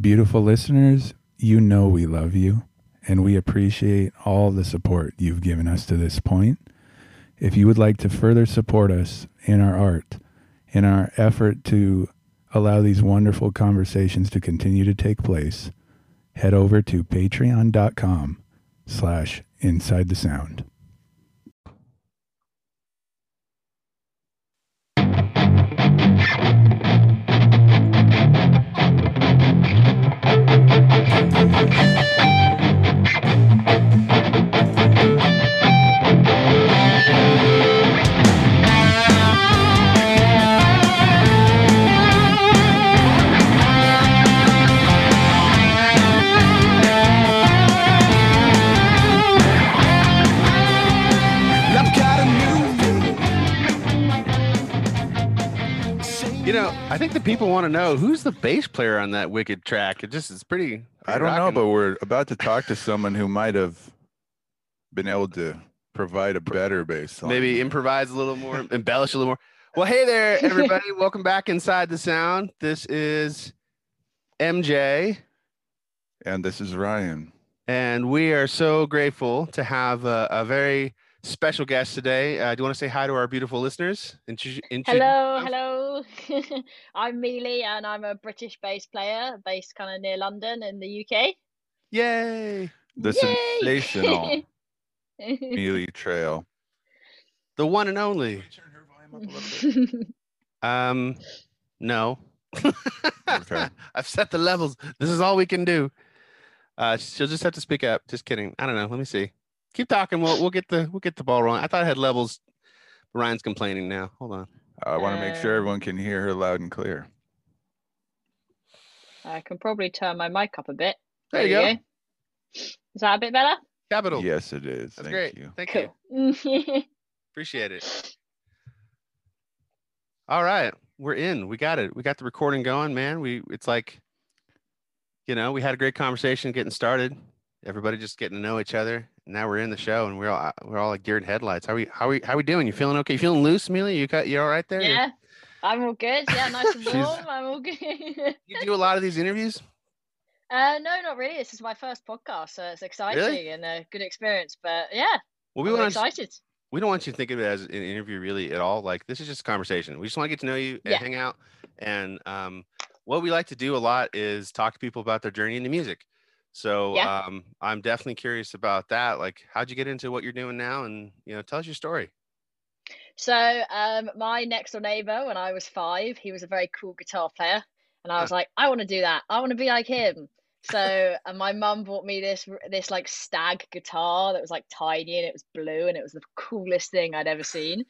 Beautiful listeners, you know we love you and we appreciate all the support you've given us to this point. If you would like to further support us in our art, in our effort to allow these wonderful conversations to continue to take place, head over to patreon.com slash inside the sound. I think the people want to know who's the bass player on that Wicked track. It just is pretty. I don't know, but we're about to talk to someone who might have been able to provide a better bass line. maybe improvise a little more, embellish a little more. Well, hey there, everybody. Welcome back inside the sound. This is MJ, And this is Ryan. and we are so grateful to have a, a very special guest today. Uh, do you want to say hi to our beautiful listeners? Intro- intro- Hello, hello. I'm Meelie and I'm a British bass player based kind of near London in the UK. Yay! The Yay! sensational Meelie Traill. The one and only. Um, no. Okay. I've set the levels. This is all we can do. Uh, she'll just have to speak up. Just kidding. I don't know. Let me see. Keep talking. We'll we'll get the we'll get the ball rolling. I thought I had levels. Ryan's complaining now. Hold on. I want to make sure Uh, everyone can hear her loud and clear. I can probably turn my mic up a bit. There you go. Is that a bit better? Capital. Yes, it is. That's Thank great. you. Thank you. Appreciate it. All right, we're in. We got it. We got the recording going, man. We it's like, you know, we had a great conversation getting started. Everybody just getting to know each other. Now we're in the show, and we're all we're all like deer in headlights. How we how we how we doing? You feeling okay? You feeling loose, Amelia? You got you all right there? Yeah, I'm all good. Yeah, nice and warm. I'm all good. You do a lot of these interviews. uh, no, not really. This is my first podcast, so it's exciting and a good experience. But yeah, Well, we I'm want to excited. we don't want you to think of it as an interview really at all. Like this is just a conversation. We just want to get to know you and Yeah. hang out. And um, what we like to do a lot is talk to people about their journey into music. So Yeah. um, I'm definitely curious about that. Like, how'd you get into what you're doing now? And you know, tell us your story. So, um, my next door neighbor, when I was five, he was a very cool guitar player, and I was like, I want to do that. I want to be like him. So, and my mum bought me this this like stag guitar that was like tiny and it was blue and it was the coolest thing I'd ever seen.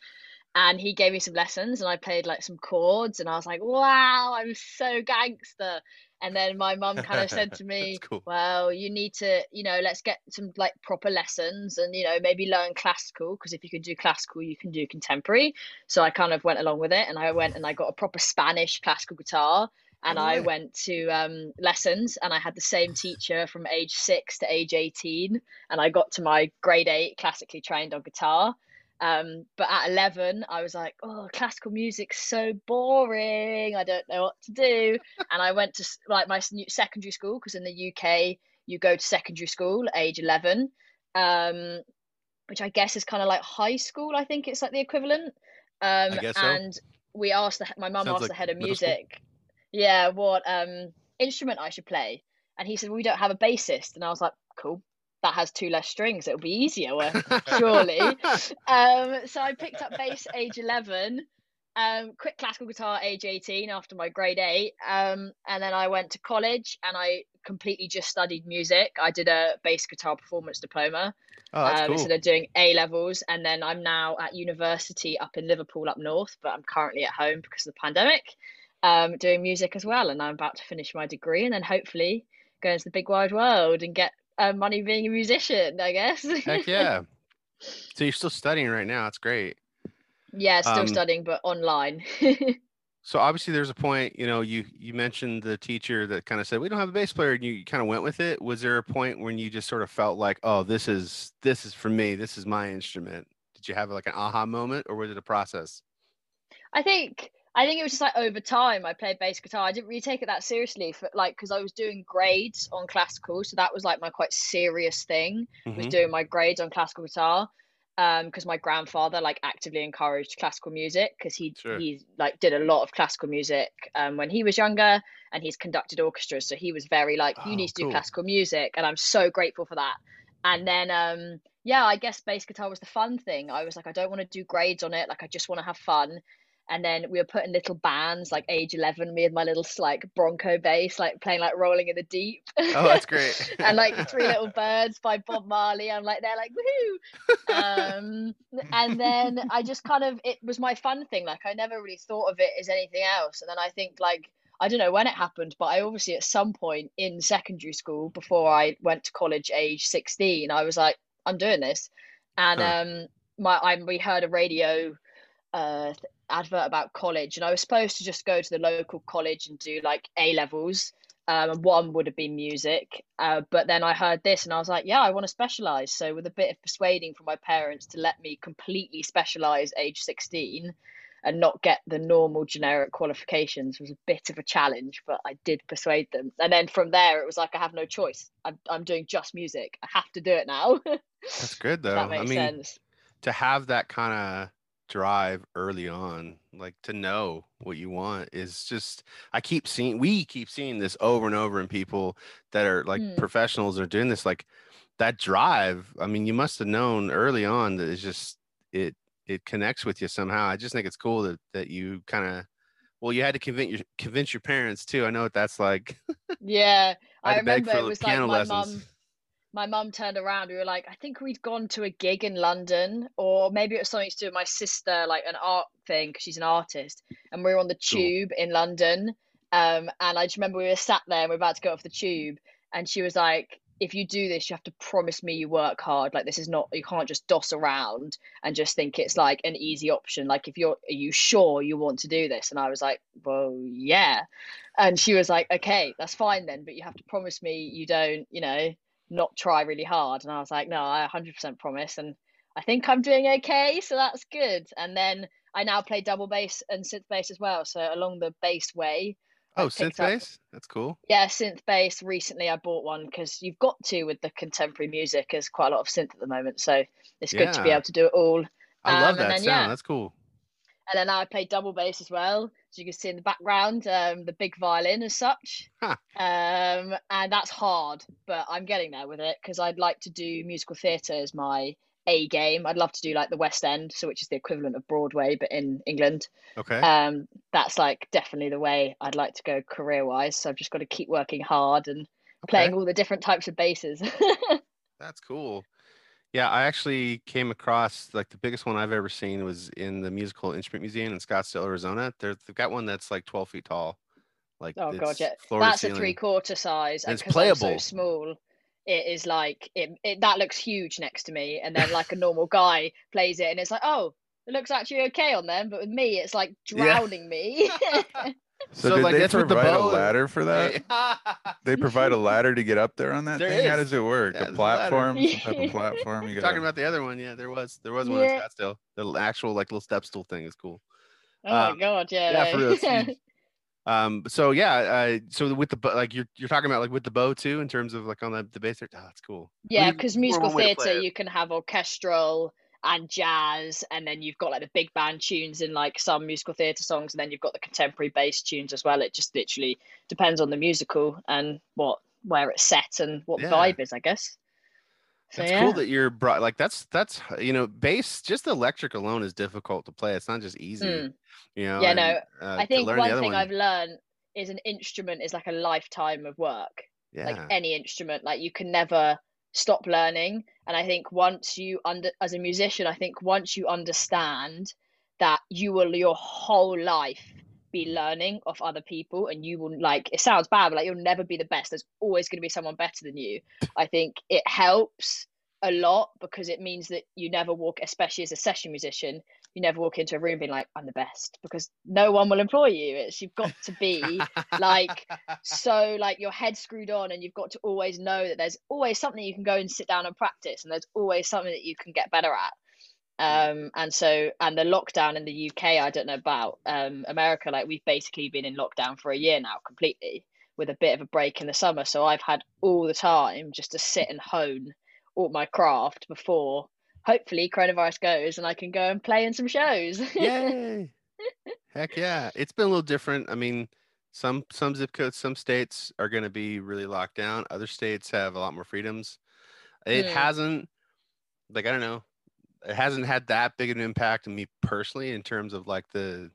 And he gave me some lessons and I played like some chords and I was like, wow, I'm so gangster. And then my mum kind of said to me, cool. well, you need to, you know, let's get some like proper lessons and, you know, maybe learn classical because if you can do classical, you can do contemporary. So I kind of went along with it and I went and I got a proper Spanish classical guitar and no I went to um, lessons and I had the same teacher from age six to age 18 and I got to my grade eight classically trained on guitar. Um, but at 11, I was like, oh, classical music's so boring. I don't know what to do. and I went to like my secondary school because in the UK, you go to secondary school at age 11, um, which I guess is kind of like high school. I think it's like the equivalent. Um, guess so. and we asked the, my mum asked like the head of music, yeah, what um instrument I should play. And he said, well, we don't have a bassist. And I was like, cool. That has two less strings. It'll be easier, surely. Um, so I picked up bass age 11, um, quit classical guitar age 18 after my grade eight. Um, and then I went to college and I completely just studied music. I did a bass guitar performance diploma Oh, that's um, cool. instead of doing A levels. And then I'm now at university up in Liverpool, up north, but I'm currently at home because of the pandemic, um, doing music as well. And I'm about to finish my degree and then hopefully go into the big wide world and get uh, money being a musician, I guess. Heck yeah. So you're still studying right now. It's great. yeah, still Um, studying, but online. So obviously there's a point, you know, you you mentioned the teacher that kind of said we don't have a bass player and you kind of went with it. Was there a point when you just sort of felt like, "Oh, this is this is for me. This is my instrument." Did you have like an aha moment or was it a process? I think I think it was just like over time I played bass guitar. I didn't really take it that seriously for like because I was doing grades on classical, so that was like my quite serious thing. Was Mhm. doing my grades on classical guitar. Um, because my grandfather like actively encouraged classical music because he Sure. he like did a lot of classical music um when he was younger and he's conducted orchestras, so he was very like you Oh, need to do cool. classical music, and I'm so grateful for that. And then um yeah, I guess bass guitar was the fun thing. I was like, I don't want to do grades on it. Like, I just want to have fun. And then we were put in little bands, like age 11, me and my little like Bronco bass, like playing like Rolling in the Deep. Oh, that's great. and like Three Little Birds by Bob Marley. I'm like, they're like, woohoo. Um, and then I just kind of, it was my fun thing. Like, I never really thought of it as anything else. And then I think, like, I don't know when it happened, but I obviously at some point in secondary school before I went to college age 16, I was like, I'm doing this. And Huh. um my I we heard a radio uh advert about college and I was supposed to just go to the local college and do like A levels. Um, and one would have been music, uh, but then I heard this and I was like, yeah, I want to specialize. So with a bit of persuading from my parents to let me completely specialize age 16, and not get the normal generic qualifications was a bit of a challenge, but I did persuade them. And then from there, it was like I have no choice. I'm I'm doing just music. I have to do it now. That's good though. that I makes mean, sense. to have that kind of drive early on, like to know what you want is just I keep seeing we keep seeing this over and over in people that are like Hmm. professionals are doing this like that drive. I mean, you must have known early on that it's just it it connects with you somehow. I just think it's cool that that you kind of well, you had to convince your convince your parents too. I know what that's like. Yeah, I I had to beg remember for it the was like piano my lessons. mum. My mum turned around. We were like, I think we'd gone to a gig in London, or maybe it was something to do with my sister, like an art thing, because she's an artist. And we were on the Cool. tube in London. Um, and I just remember we were sat there and we are about to go off the tube, and she was like, if you do this, you have to promise me you work hard. Like this is not you can't just doss around and just think it's like an easy option. Like if you're are you sure you want to do this? And I was like, well, yeah. And she was like, okay, that's fine then, but you have to promise me you don't, you know, not try really hard. And I was like, no, I 100% promise. And I think I'm doing okay, so that's good. And then I now play double bass and synth bass as well. So along the bass way, Oh, I've synth picked up- bass? That's cool. yeah, synth bass. Recently, I bought one because you've got to with the contemporary music. There's quite a lot of synth at the moment, so it's good to be able to do it all. I Um, love that then, sound. yeah. That's cool. And then I play double bass as well, as you can see in the background, um, the big violin as such. Huh. Um, and that's hard, but I'm getting there with it because I'd like to do musical theatre as my A game. I'd love to do like the West End, so which is the equivalent of Broadway, but in England. Okay. Um, that's like definitely the way I'd like to go career wise. So I've just got to keep working hard and playing all the different types of basses. That's cool. Yeah, I actually came across like the biggest one I've ever seen was in the Musical Instrument Museum in Scottsdale, Arizona. They're, they've got one that's like 12 feet tall. Like oh god, yeah, that's a three quarter size, And and it's because I'm so playable. small, it is like it, it. That looks huge next to me, and then like a normal guy plays it, and it's like, oh, it looks actually okay on them, but with me, it's like Yeah. drowning me. So, So, did like, they that's with the provide a ladder for that? They provide a ladder to get up there on that There thing. How does it work? Yeah, a there's a platform, some type of platform. You Talking about the other one, yeah, there was there was one Yeah. in Scottsdale. The actual like little step stool thing is cool. oh Um, my god, yeah. yeah, for real. Um, so yeah, uh, so with the bo- like you're you're talking about like with the bow too in terms of like on the the bass there. Oh, that's cool. Yeah, because musical one way to play theatre, you can have orchestral and jazz, and then you've got like the big band tunes in like some musical theatre songs, and then you've got the contemporary bass tunes as well. It just literally depends on the musical and what where it's set and what Yeah. the vibe is, I guess. So That's yeah, cool that you're brought like that's that's you know bass just electric alone is difficult to play. It's not just easy. Mm. You know. Yeah, and, no, uh, I think one thing I've learned is an instrument is like a lifetime of work. yeah like any instrument like you can never stop learning. And i think once you under as a musician i think once you understand that you will your whole life be learning off other people and you will like it sounds bad but like you'll never be the best. There's always going to be someone better than you. I think it helps a lot because it means that you never walk especially as a session musician you never walk into a room being like i'm the best because no one will employ you it's you've got to be like so like your head screwed on and you've got to always know that there's always something you can go and sit down and practice and there's always something that you can get better at Um, and so, and the lockdown in the UK, I don't know about. Um, America, like we've basically been in lockdown for a year now, completely, with a bit of a break in the summer. So I've had all the time just to sit and hone all my craft before hopefully coronavirus goes and I can go and play in some shows. Yay! Heck yeah! It's been a little different. I mean, some some zip codes, some states are going to be really locked down. Other states have a lot more freedoms. It Mm. hasn't, like I don't know, it hasn't had that big of an impact on me personally in terms of like the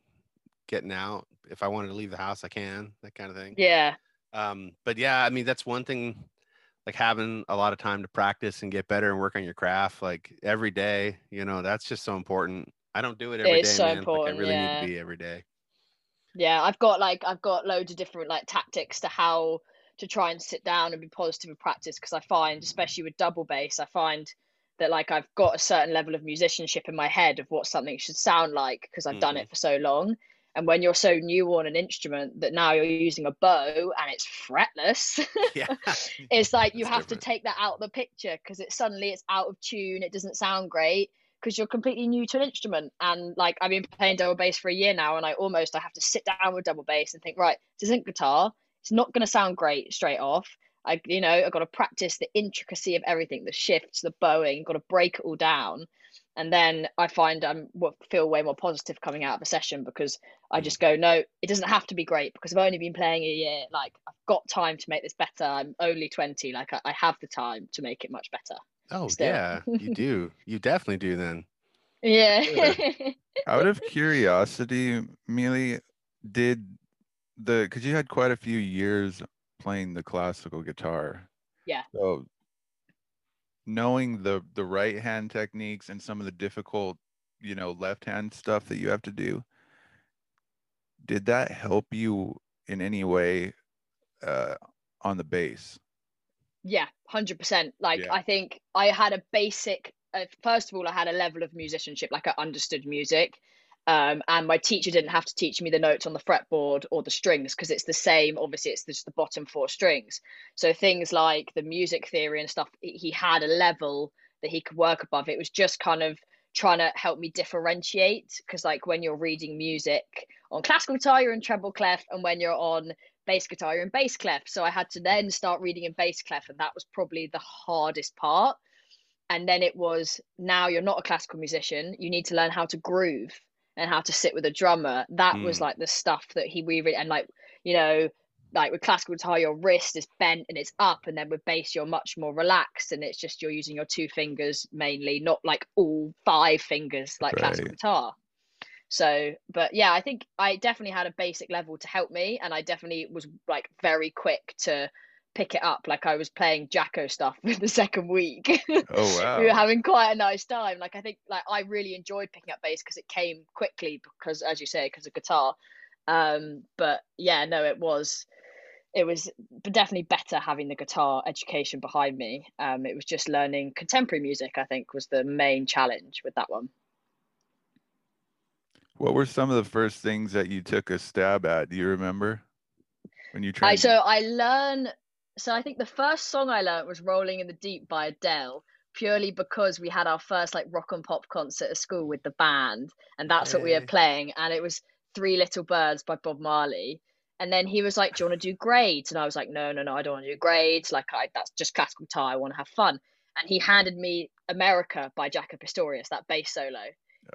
getting out. If I wanted to leave the house, I can. That kind of thing. yeah. Um, but yeah, I mean that's one thing. Like having a lot of time to practice and get better and work on your craft, like every day. You know, that's just so important. I don't do it every day, is so man. important, Like I really need yeah. to be every day. Yeah, I've got like I've got loads of different like tactics to how to try and sit down and be positive in practice because I find, especially with double bass, I find that like I've got a certain level of musicianship in my head of what something should sound like because I've done Mhm. it for so long. And when you're so new on an instrument that now you're using a bow and it's fretless, Yeah. it's like you That's have to take that out of the picture because it suddenly it's out of tune it doesn't sound great because you're completely new to an instrument. And like i've been playing double bass for a year now and i almost i have to sit down with double bass and think right this isn't guitar. It's not going to sound great straight off. I you know i've got to practice the intricacy of everything the shifts the bowing got to break it all down and then i find i'm what feel way more positive coming out of a session because I Mm. just go, no, it doesn't have to be great because I've only been playing a year. Like I've got time to make this better. I'm only 20. Like I, I have the time to make it much better. Oh Still. yeah, you do. You definitely do then. Yeah. Out of curiosity, Meelie, did the because you had quite a few years playing the classical guitar. Yeah. So knowing the the right hand techniques and some of the difficult, you know, left hand stuff that you have to do, did that help you in any way uh on the bass? Yeah, hundred percent. Like Yeah. I think I had a basic. Uh, first of all, I had a level of musicianship, like I understood music, um, and my teacher didn't have to teach me the notes on the fretboard or the strings because it's the same. Obviously, it's just the bottom four strings. So things like the music theory and stuff, he had a level that he could work above. It was just kind of trying to help me differentiate because, like, when you're reading music on classical guitar, you're in treble clef, and when you're on bass guitar, you're in bass clef. So I had to then start reading in bass clef, and that was probably the hardest part. And then it was now you're not a classical musician, you need to learn how to groove and how to sit with a drummer. That was Mm. like the stuff that he we really and like you know like with classical guitar your wrist is bent and it's up and then with bass you're much more relaxed and it's just you're using your two fingers mainly not like all five fingers like classical guitar so but yeah i think i definitely had a basic level to help me and i definitely was like very quick to pick it up like i was playing Jaco stuff in the second week Oh wow. we were having quite a nice time like i think like i really enjoyed picking up bass because it came quickly because as you say because of guitar um but yeah no it was it was definitely better having the guitar education behind me um it was just learning contemporary music i think was the main challenge with that one What were some of the first things that you took a stab at? Do you remember when you I tried? so I learn so I think the first song I learned was Rolling in the Deep by Adele purely because we had our first like rock and pop concert at school with the band and that's what we were playing and it was Three Little Birds by Bob Marley. And then he was like do you want to do grades? And I was like no no no I don't want to do grades. Like I that's just classical guitar I want to have fun. And he handed me America by Jaco Pastorius that bass solo.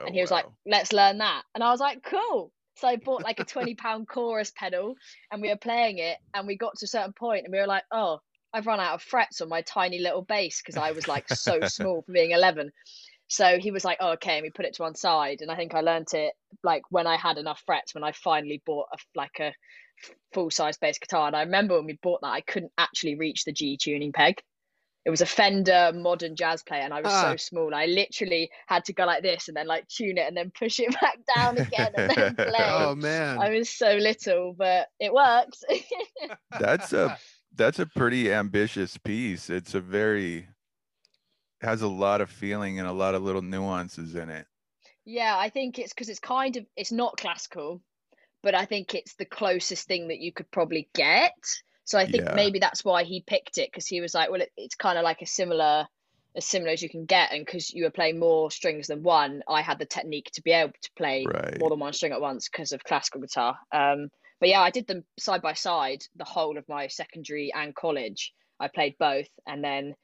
Oh, and he was like, oh, let's learn that. And I was like, cool. So I bought like a 20 pound chorus pedal and we were playing it and we got to a certain point and we were like, oh, I've run out of frets on my tiny little bass because I was like so small for being 11. So he was like, oh, okay. And we put it to one side. And I think I learnt it like when I had enough frets, when I finally bought a, like a full size bass guitar. And I remember when we bought that, I couldn't actually reach the G tuning peg. It was a Fender modern jazz player, and I was Ah. so small. I literally had to go like this and then like tune it and then push it back down again and then play. Oh man. I was so little, but it worked. That's a that's a pretty ambitious piece. It's a very has a lot of feeling and a lot of little nuances in it. yeah, I think it's because it's kind of it's not classical, but I think it's the closest thing that you could probably get. So I think Yeah. maybe that's why he picked it because he was like, well, it, it's kind of like a similar as similar as you can get. And because you were playing more strings than one, I had the technique to be able to play Right. more than one string at once because of classical guitar. Um, but yeah, I did them side by side the whole of my secondary and college. I played both, and then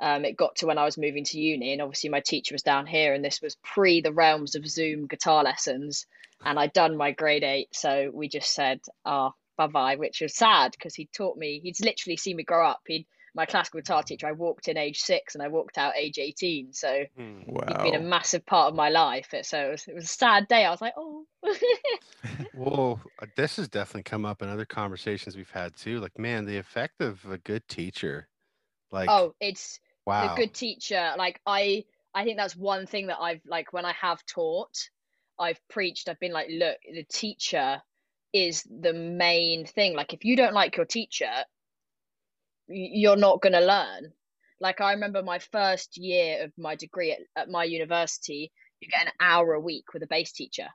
um, it got to when I was moving to uni, and obviously my teacher was down here, and this was pre the realms of Zoom guitar lessons, and I'd done my grade eight, so we just said, "Ah, bye bye," which was sad because he taught me. He'd literally seen me grow up. He'd my classical guitar teacher. I walked in age six, and I walked out age eighteen. So Hmm. Wow. he'd been a massive part of my life. It- So it was, it was a sad day. I was like, "Oh." Well, uh, this has definitely come up in other conversations we've had too. Like, man, the effect of a good teacher. Like, oh, it's wow. a good teacher like i i think that's one thing that i've like when i have taught i've preached i've been like look the teacher is the main thing. Like if you don't like your teacher you're not going to learn. Like i remember my first year of my degree at, at my university you get an hour a week with a bass teacher.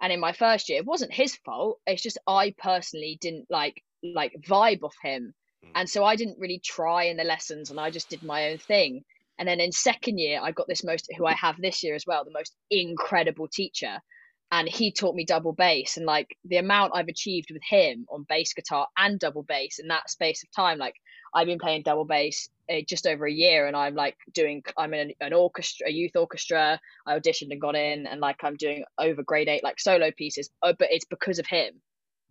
And in my first year it wasn't his fault. It's just i personally didn't like like vibe off him. Mm. and so i didn't really try in the lessons and i just did my own thing. And then in second year i got this most who i have this year as well the most incredible teacher and he taught me double bass and like the amount i've achieved with him on bass guitar and double bass in that space of time like i've been playing double bass uh, just over a year and i'm like doing i'm in an, orchestra a youth orchestra. I auditioned and got in and like i'm doing over grade eight like solo pieces oh, but it's because of him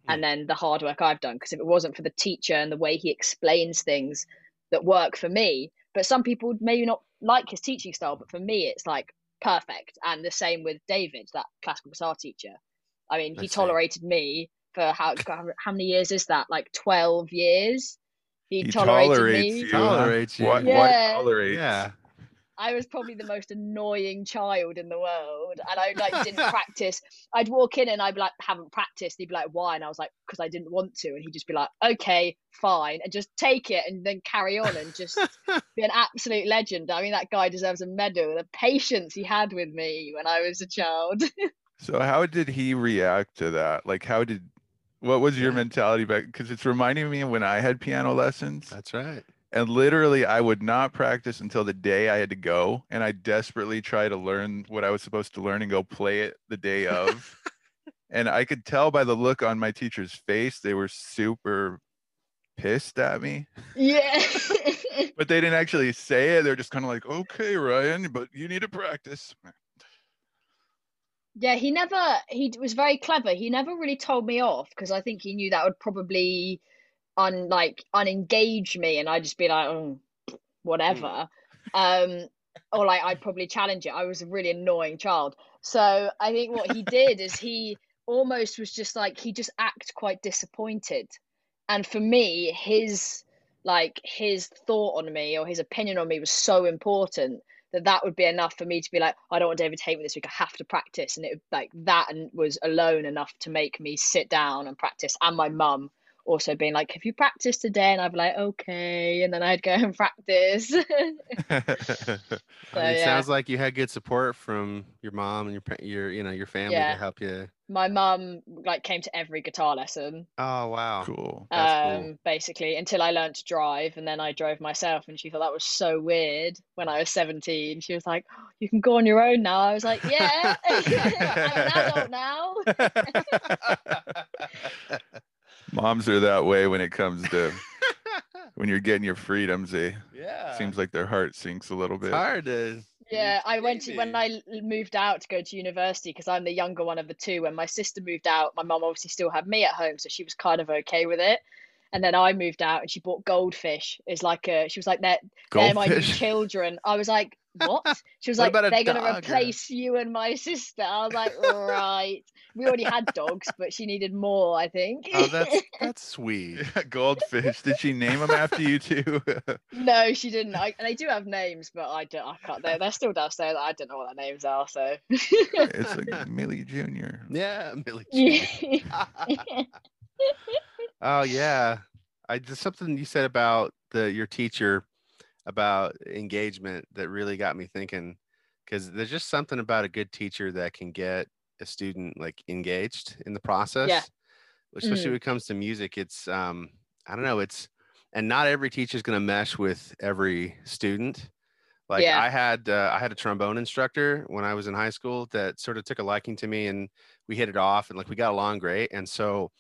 and then the hard work i've done because if it wasn't for the teacher and the way he explains things that work for me but some people maybe not like his teaching style but for me it's like perfect and the same with david that classical guitar teacher i mean he see. tolerated me for how how many years is that like 12 years he, He tolerated tolerates me you. Tolerates you. What, what Yeah. tolerates? Yeah. I was probably the most annoying child in the world, and I like didn't practice. I'd walk in and I'd be like, "Haven't practiced." He'd be like, "Why?" And I was like, "Because I didn't want to." And he'd just be like, "Okay, fine," and just take it and then carry on and just be an absolute legend. I mean, that guy deserves a medal. The patience he had with me when I was a child. So how did he react to that? Like how did what was your mentality back because it's reminding me of when I had piano lessons That's right. And literally I would not practice until the day I had to go and I desperately try to learn what I was supposed to learn and go play it the day of. and I could tell by the look on my teacher's face they were super pissed at me. yeah. But they didn't actually say it. They're just kind of like, "Okay, Ryan, but you need to practice." Yeah, he never, he was very clever. He never really told me off because I think he knew that would probably un like unengage me and I'd just be like, oh, whatever. Um, or like I'd probably challenge it. I was a really annoying child. So I think what he did is he almost was just like he just act quite disappointed. And for me, his like his thought on me or his opinion on me was so important that that would be enough for me to be like, I don't want David to hate me this week. I have to practice, and it like that and was alone enough to make me sit down and practice. And my mum also being like, "Have you practiced today?" And I'd be like, "Okay," and then I'd go and practice. So, it yeah. sounds like you had good support from your mom and your your you know your family Yeah. to help you. my mom like came to every guitar lesson, Oh wow. cool. That's um, cool. basically until I learned to drive, and then I drove myself, and she thought that was so weird. When I was seventeen, she was like, "Oh, "You can go on your own now." I was like, "Yeah, I'm an adult now." Moms are that way when it comes to when you're getting your freedoms. They yeah. seems like their heart sinks a little it's bit. hard to. Yeah, I went to when I moved out to go to university because I'm the younger one of the two. When my sister moved out, my mom obviously still had me at home, so she was kind of okay with it. And then I moved out, and she bought goldfish. It's like a, she was like, "They're they're my Goldfish? children." I was like, "What?" She was What like, about "They're gonna replace you and my sister." I was like, "Right." We already had dogs, but she needed more, I think. Oh, that's that's sweet. Goldfish. Did she name them after you too? No, she didn't. I, they do have names, but I don't. I can't. They're, they're still downstairs. I don't know what their names are. So. it's like Millie Jr. Yeah, Millie. yeah. oh yeah, I just something you said about the your teacher about engagement that really got me thinking because there's just something about a good teacher that can get a student like engaged in the process especially Mm. when it comes to music it's um i don't know it's and not every teacher is going to mesh with every student Like Yeah. I had uh, I had a trombone instructor when I was in high school that sort of took a liking to me and we hit it off and like we got along great. And so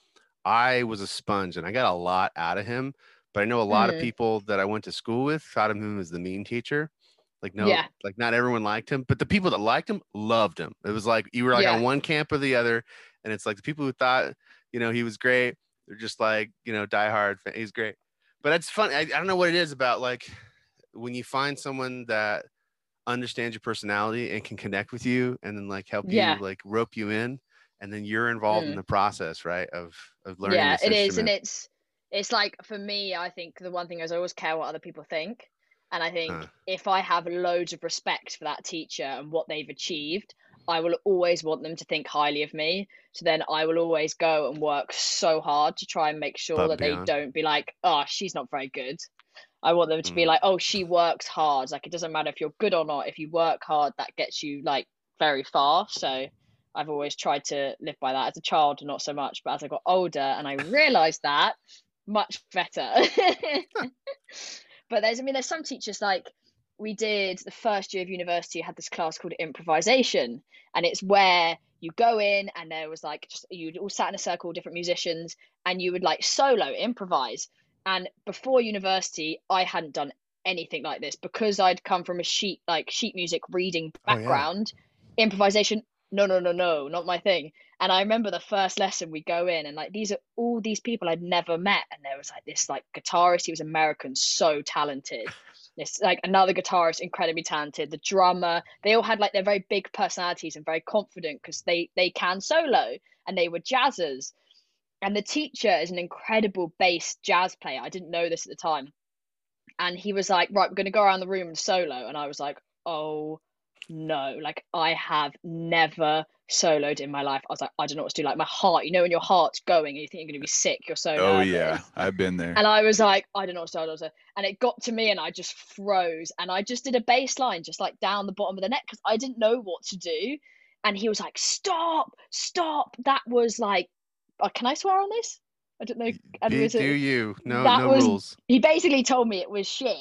I was a sponge and I got a lot out of him. But I know a lot of Mm. people that I went to school with thought of him as the mean teacher. Like no, Yeah. like not everyone liked him, but the people that liked him loved him. It was like you were like Yeah. on one camp or the other, and it's like the people who thought you know he was great, they're just like you know diehard. Fan. He's great, but it's funny. I, I don't know what it is about like when you find someone that understands your personality and can connect with you, and then like help Yeah. you like rope you in, and then you're involved in Mm. the process, right? Of of learning. yeah it is and it's it's like for me i think the one thing is i always care what other people think. And i think Huh. if i have loads of respect for that teacher and what they've achieved i will always want them to think highly of me. So then i will always go and work so hard to try and make sure Above that they beyond. don't be like oh she's not very good. I want them to be Mm. like oh she works hard. Like it doesn't matter if you're good or not. If you work hard that gets you like very far. So I've always tried to live by that. As a child, not so much, but as I got older and I realized that much better. but there's, I mean, there's some teachers like we did the first year of university, had this class called improvisation, and it's where you go in and there was like just you all sat in a circle, different musicians, and you would like solo improvise. And before university, I hadn't done anything like this because I'd come from a sheet like sheet music reading Oh, yeah. background. Improvisation, no, no, no, no, not my thing. And I remember the first lesson we go in and like these are all these people I'd never met. And there was like this like guitarist, he was American, so talented. This like another guitarist, incredibly talented. The drummer, they all had like their very big personalities and very confident because they they can solo and they were jazzers. And the teacher is an incredible bass jazz player. I didn't know this at the time. And he was like, right, we're gonna go around the room and solo. And I was like, oh no, like I have never soloed in my life. I was like, I don't know what to do. Like my heart, you know, when your heart's going and you think you're gonna be sick, you're so Oh nervous. yeah, I've been there. And I was like, I don't know what to do. I don't know what to do. And it got to me and I just froze. And I just did a bass line, just like down the bottom of the neck, because I didn't know what to do. And he was like, stop, stop. That was like, uh, can I swear on this? I don't know. Do, do you? No, that no was- rules. He basically told me it was shit.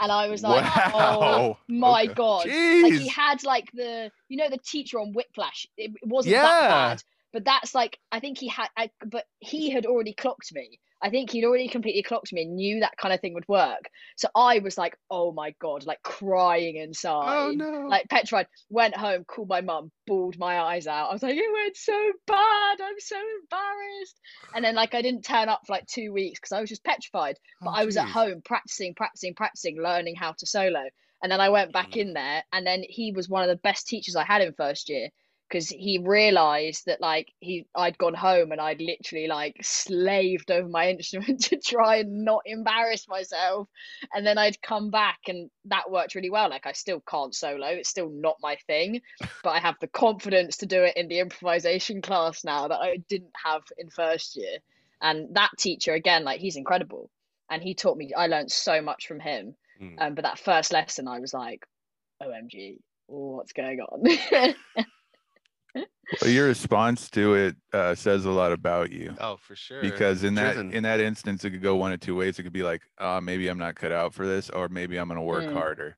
And I was like, oh my Okay. God. Like he had like the, you know, the teacher on Whiplash. It, it wasn't Yeah. that bad, but that's like I think he had, I, but he had already clocked me. I think he'd already completely clocked me and knew that kind of thing would work. So I was like, oh my god, like crying inside, Oh no. like petrified. Went home, called my mum, bawled my eyes out. I was like, it went so bad. I'm so embarrassed. And then like I didn't turn up for like two weeks because I was just petrified but Oh, I was at home practicing, practicing, practicing, learning how to solo. And then I went back Mhm. in there, and then he was one of the best teachers I had in first year because he realized that like he I'd gone home and I'd literally like slaved over my instrument to try and not embarrass myself. And then I'd come back and that worked really well. Like I still can't solo, it's still not my thing, but I have the confidence to do it in the improvisation class now that I didn't have in first year. And that teacher again, like he's incredible and he taught me i learned so much from him Mm. um, but that first lesson i was like omg what's going on Well, your response to it uh, says a lot about you. Oh, for sure. because in that Driven. in that instance it could go one of two ways it could be like uh maybe i'm not cut out for this or maybe i'm going to work Mm. harder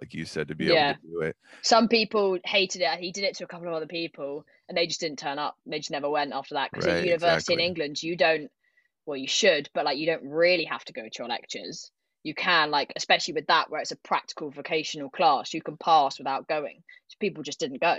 like you said to be Yeah. able to do it some people hated it he did it to a couple of other people and they just didn't turn up they just never went after that because Right, at university exactly. in england you don't well you should but like you don't really have to go to your lectures you can like especially with that where it's a practical vocational class you can pass without going so people just didn't go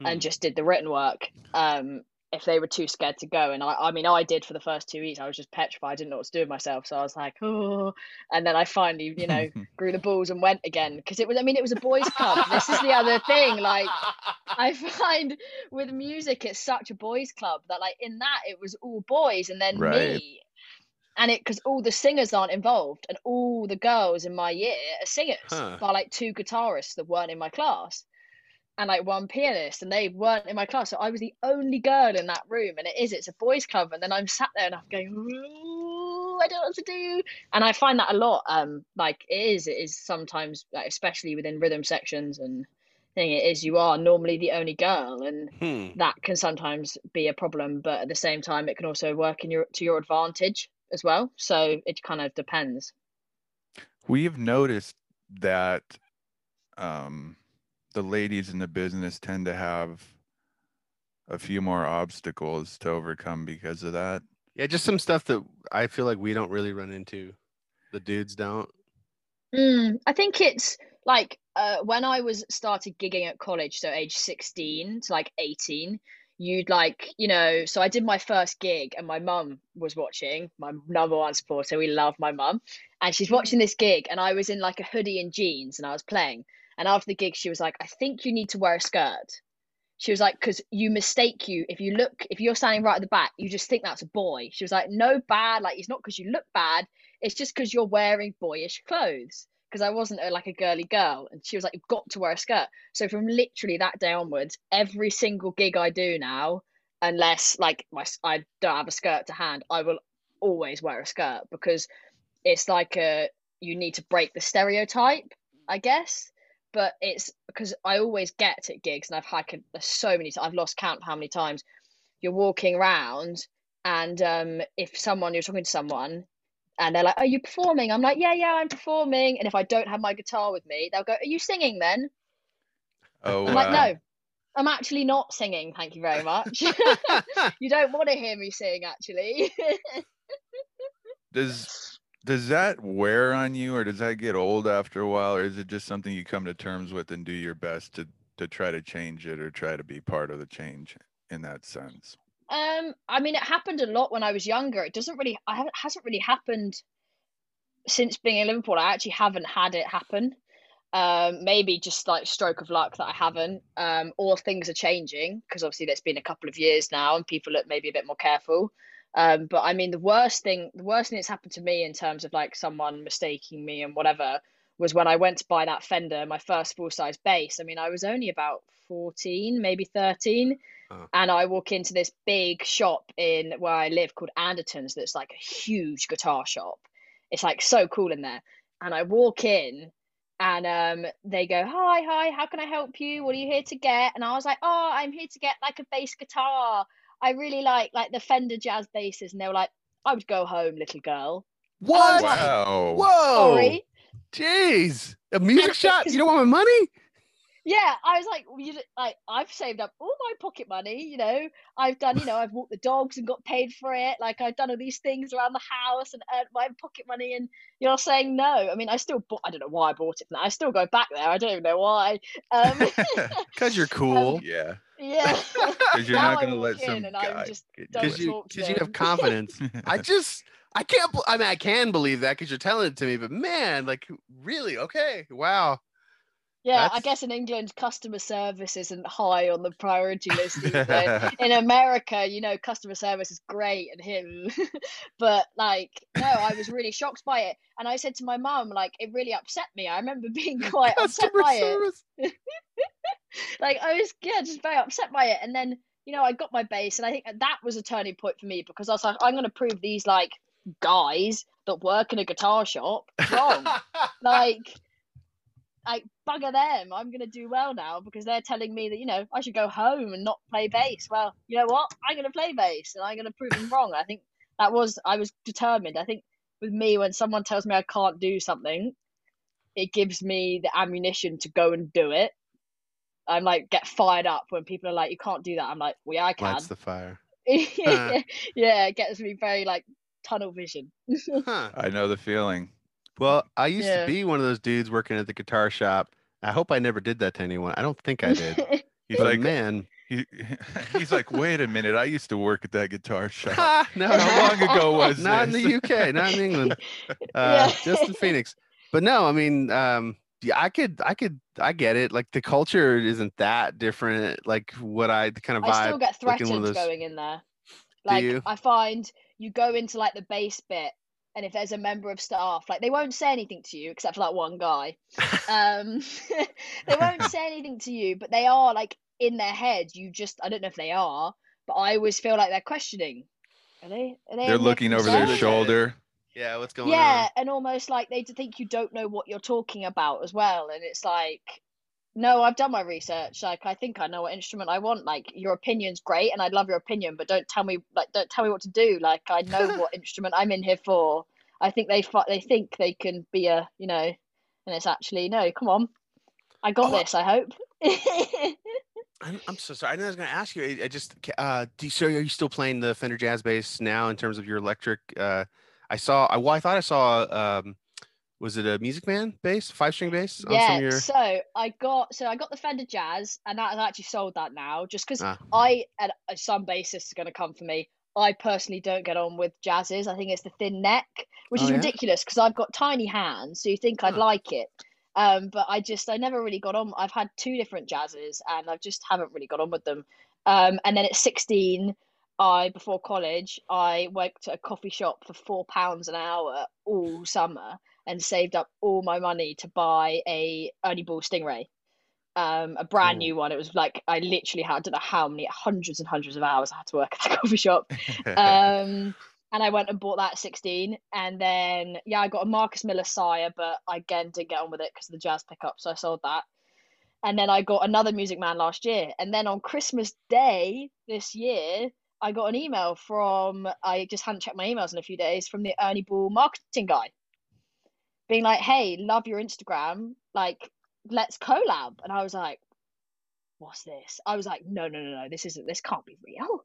Hmm. and just did the written work um if they were too scared to go. And I, I mean i did for the first two weeks. I was just petrified. I didn't know what to do with myself. So i was like oh. And then i finally you know grew the balls and went again. Because it was i mean it was a boys club. This is the other thing like i find with music it's such a boys club that like in that it was all boys and then Right. me. And it because all the singers aren't involved and all the girls in my year are singers Huh. bar like two guitarists that weren't in my class and like one pianist and they weren't in my class so i was the only girl in that room and it is it's a boys club and then i'm sat there and i'm going Ooh, i don't know what to do and i find that a lot um like it is it is sometimes like, especially within rhythm sections and thing it is you are normally the only girl and Hmm. that can sometimes be a problem but at the same time it can also work in your to your advantage as well so it kind of depends we've noticed that um, the ladies in the business tend to have a few more obstacles to overcome because of that. Yeah, just some stuff that I feel like we don't really run into. The dudes don't. Mm, I think it's like uh, when I was started gigging at college, so age 16 to like 18, you'd like, you know, so I did my first gig and my mum was watching, my number one supporter. We love my mum. And she's watching this gig and I was in like a hoodie and jeans and I was playing. And after the gig, she was like, I think you need to wear a skirt. She was like, because you mistake you. If you look, if you're standing right at the back, you just think that's a boy. She was like, no bad. Like, it's not because you look bad. It's just because you're wearing boyish clothes. Because I wasn't a, like a girly girl. And she was like, you've got to wear a skirt. So from literally that day onwards, every single gig I do now, unless like my I don't have a skirt to hand, I will always wear a skirt because it's like a you need to break the stereotype, I guess but it's because I always get at gigs, and I've had so many. Times, I've lost count how many times you're walking around, and um, if someone you're talking to someone, and they're like, "Are you performing?" I'm like, "Yeah, yeah, I'm performing." And if I don't have my guitar with me, they'll go, "Are you singing then?" Oh, I'm like, "No, I'm actually not singing. Thank you very much. you don't want to hear me sing, actually." Does does that wear on you or does that get old after a while or is it just something you come to terms with and do your best to to try to change it or try to be part of the change in that sense? Um i mean it happened a lot when i was younger. It doesn't really i haven't hasn't really happened since being in liverpool. I actually haven't had it happen. Um maybe just like stroke of luck that i haven't. Um or things are changing because obviously there's been a couple of years now and people are maybe a bit more careful um, but I mean, the worst thing, the worst thing that's happened to me in terms of like someone mistaking me and whatever was when I went to buy that Fender, my first full size bass. I mean, I was only about 14, maybe 13. Oh. And I walk into this big shop in where I live called Anderton's that's like a huge guitar shop. It's like so cool in there. And I walk in and um, they go, Hi, hi, how can I help you? What are you here to get? And I was like, Oh, I'm here to get like a bass guitar. I really like like the Fender jazz basses, and they were like, I would go home, little girl. What? Wow. Whoa. Sorry. Jeez. A music shop? You don't want my money? Yeah, I was like, you like I've saved up all my pocket money. You know, I've done, you know, I've walked the dogs and got paid for it. Like I've done all these things around the house and earned my pocket money. And you're saying no. I mean, I still bought. I don't know why I bought it. Now I still go back there. I don't even know why. Um, Because you're cool. Um, yeah yeah. because you're not going to let in some guy just get don't Because you, talk to because you have confidence. I just, I can't. I mean, I can believe that because you're telling it to me. But man, like, really? Okay. Wow. Yeah, I guess in England, customer service isn't high on the priority list. in America, you know, customer service is great and him, but like, no, I was really shocked by it, and I said to my mum, like, it really upset me. I remember being quite upset Customer by it. Like, I was, yeah, just very upset by it, and then you know, I got my bass, and I think that was a turning point for me because I was like, I'm going to prove these like guys that work in a guitar shop wrong. like like bugger them. I'm going to do well now because they're telling me that you know i should go home and not play bass. Well you know what? I'm going to play bass and i'm going to prove them wrong. I think that was i was determined. I think with me when someone tells me i can't do something it gives me the ammunition to go and do it. I'm like get fired up when people are like you can't do that. I'm like well yeah i can. Lights the fire. yeah it gets me very like tunnel vision. Huh. i know the feeling Well, I used Yeah. to be one of those dudes working at the guitar shop. I hope I never did that to anyone. I don't think I did. he's but like man, he, he's like wait a minute i used to work at that guitar shop ha, no, how long ago was not in the UK, not in England, uh, Yeah. just in Phoenix. But no, I mean, um, yeah, I could, I could, I get it. Like the culture isn't that different. Like what I the kind of vibe. I still get like in threatened those- going in there. Like? I find you go into like the bass bit, and if there's a member of staff, like they won't say anything to you except for that one guy. Um, they won't say anything to you, but they are like in their head. You just I don't know if they are, but I always feel like they're questioning. Are they? Are they they're looking over their shoulder yeah, what's going on? yeah and almost like they think you don't know what you're talking about as well and it's like no i've done my research like i think i know what instrument i want like your opinion's great and i'd love your opinion but don't tell me like don't tell me what to do like i know what instrument i'm in here for i think they they think they can be a you know and it's actually no. Come on, I got Oh, this. I hope. I'm, I'm so sorry. I, know I was going to ask you. I, I just, uh, do you, so are you still playing the Fender Jazz Bass now in terms of your electric? Uh, I saw, I, well, I thought I saw, um, was it a Music Man bass, five string bass on some yeah. your? So I got so I got the Fender Jazz, and that, I actually sold that now, just because Ah. I and uh, some bassists are going to come for me. I personally don't get on with jazzes. I think it's the thin neck, which Oh, is yeah? ridiculous because I've got tiny hands, so you think I'd like it. Um, but I just I never really got on. I've had two different jazzes, and I just haven't really got on with them. Um, and then at 16, I before college, I worked at a coffee shop for four pounds an hour all summer and saved up all my money to buy a Ernie Ball Stingray, um, a brand Cool. new one. It was like I literally had I don't know how many hundreds and hundreds of hours I had to work at the coffee shop. Um, and I went and bought that at 16. And then, yeah, I got a Marcus Miller Sire, but I again didn't get on with it because of the jazz pickup. So I sold that. And then I got another Music Man last year. And then on Christmas Day this year, I got an email from, I just hadn't checked my emails in a few days, from the Ernie Ball marketing guy being like, hey, love your Instagram. Like, let's collab. And I was like, what's this? I was like, no, no, no, no, this isn't, this can't be real.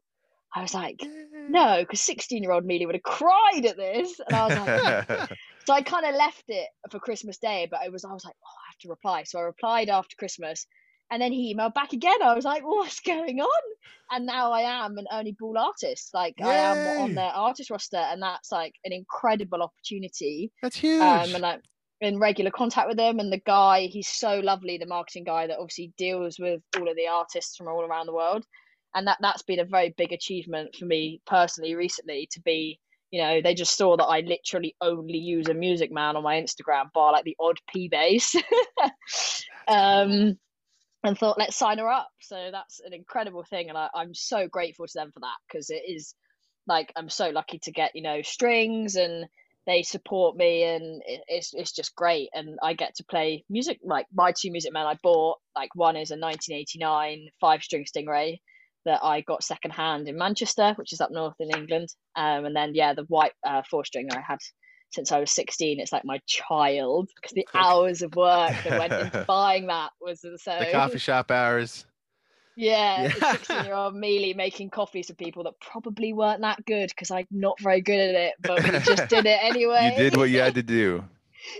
I was like, no, because 16 year old Meelie would have cried at this. And I was like, so I kind of left it for Christmas Day, but it was, I was like, oh, I have to reply. So I replied after Christmas. And then he emailed back again. I was like, what's going on? And now I am an Ernie Ball artist. Like, I am on their artist roster. And that's like an incredible opportunity That's huge. um, and I'm in regular contact with them. And the guy, he's so lovely, the marketing guy that obviously deals with all of the artists from all around the world. And that that's been a very big achievement for me personally recently to be, you know, they just saw that I literally only use a Music Man on my Instagram, bar like the odd P bass. um, and thought, let's sign her up. So that's an incredible thing, and I, I'm so grateful to them for that because it is like I'm so lucky to get you know strings and they support me and it, it's it's just great and I get to play music like my two music men I bought like one is a 1989 five string stingray that I got secondhand in Manchester which is up north in England um and then yeah the white uh, four string I had since I was 16 it's like my child because the Okay. hours of work that went into buying that was so the coffee shop hours. yeah, Yeah. 16 year old Meelie making coffees for people that probably weren't that good because I'm not very good at it, but we just did it anyway. you did what you had to do.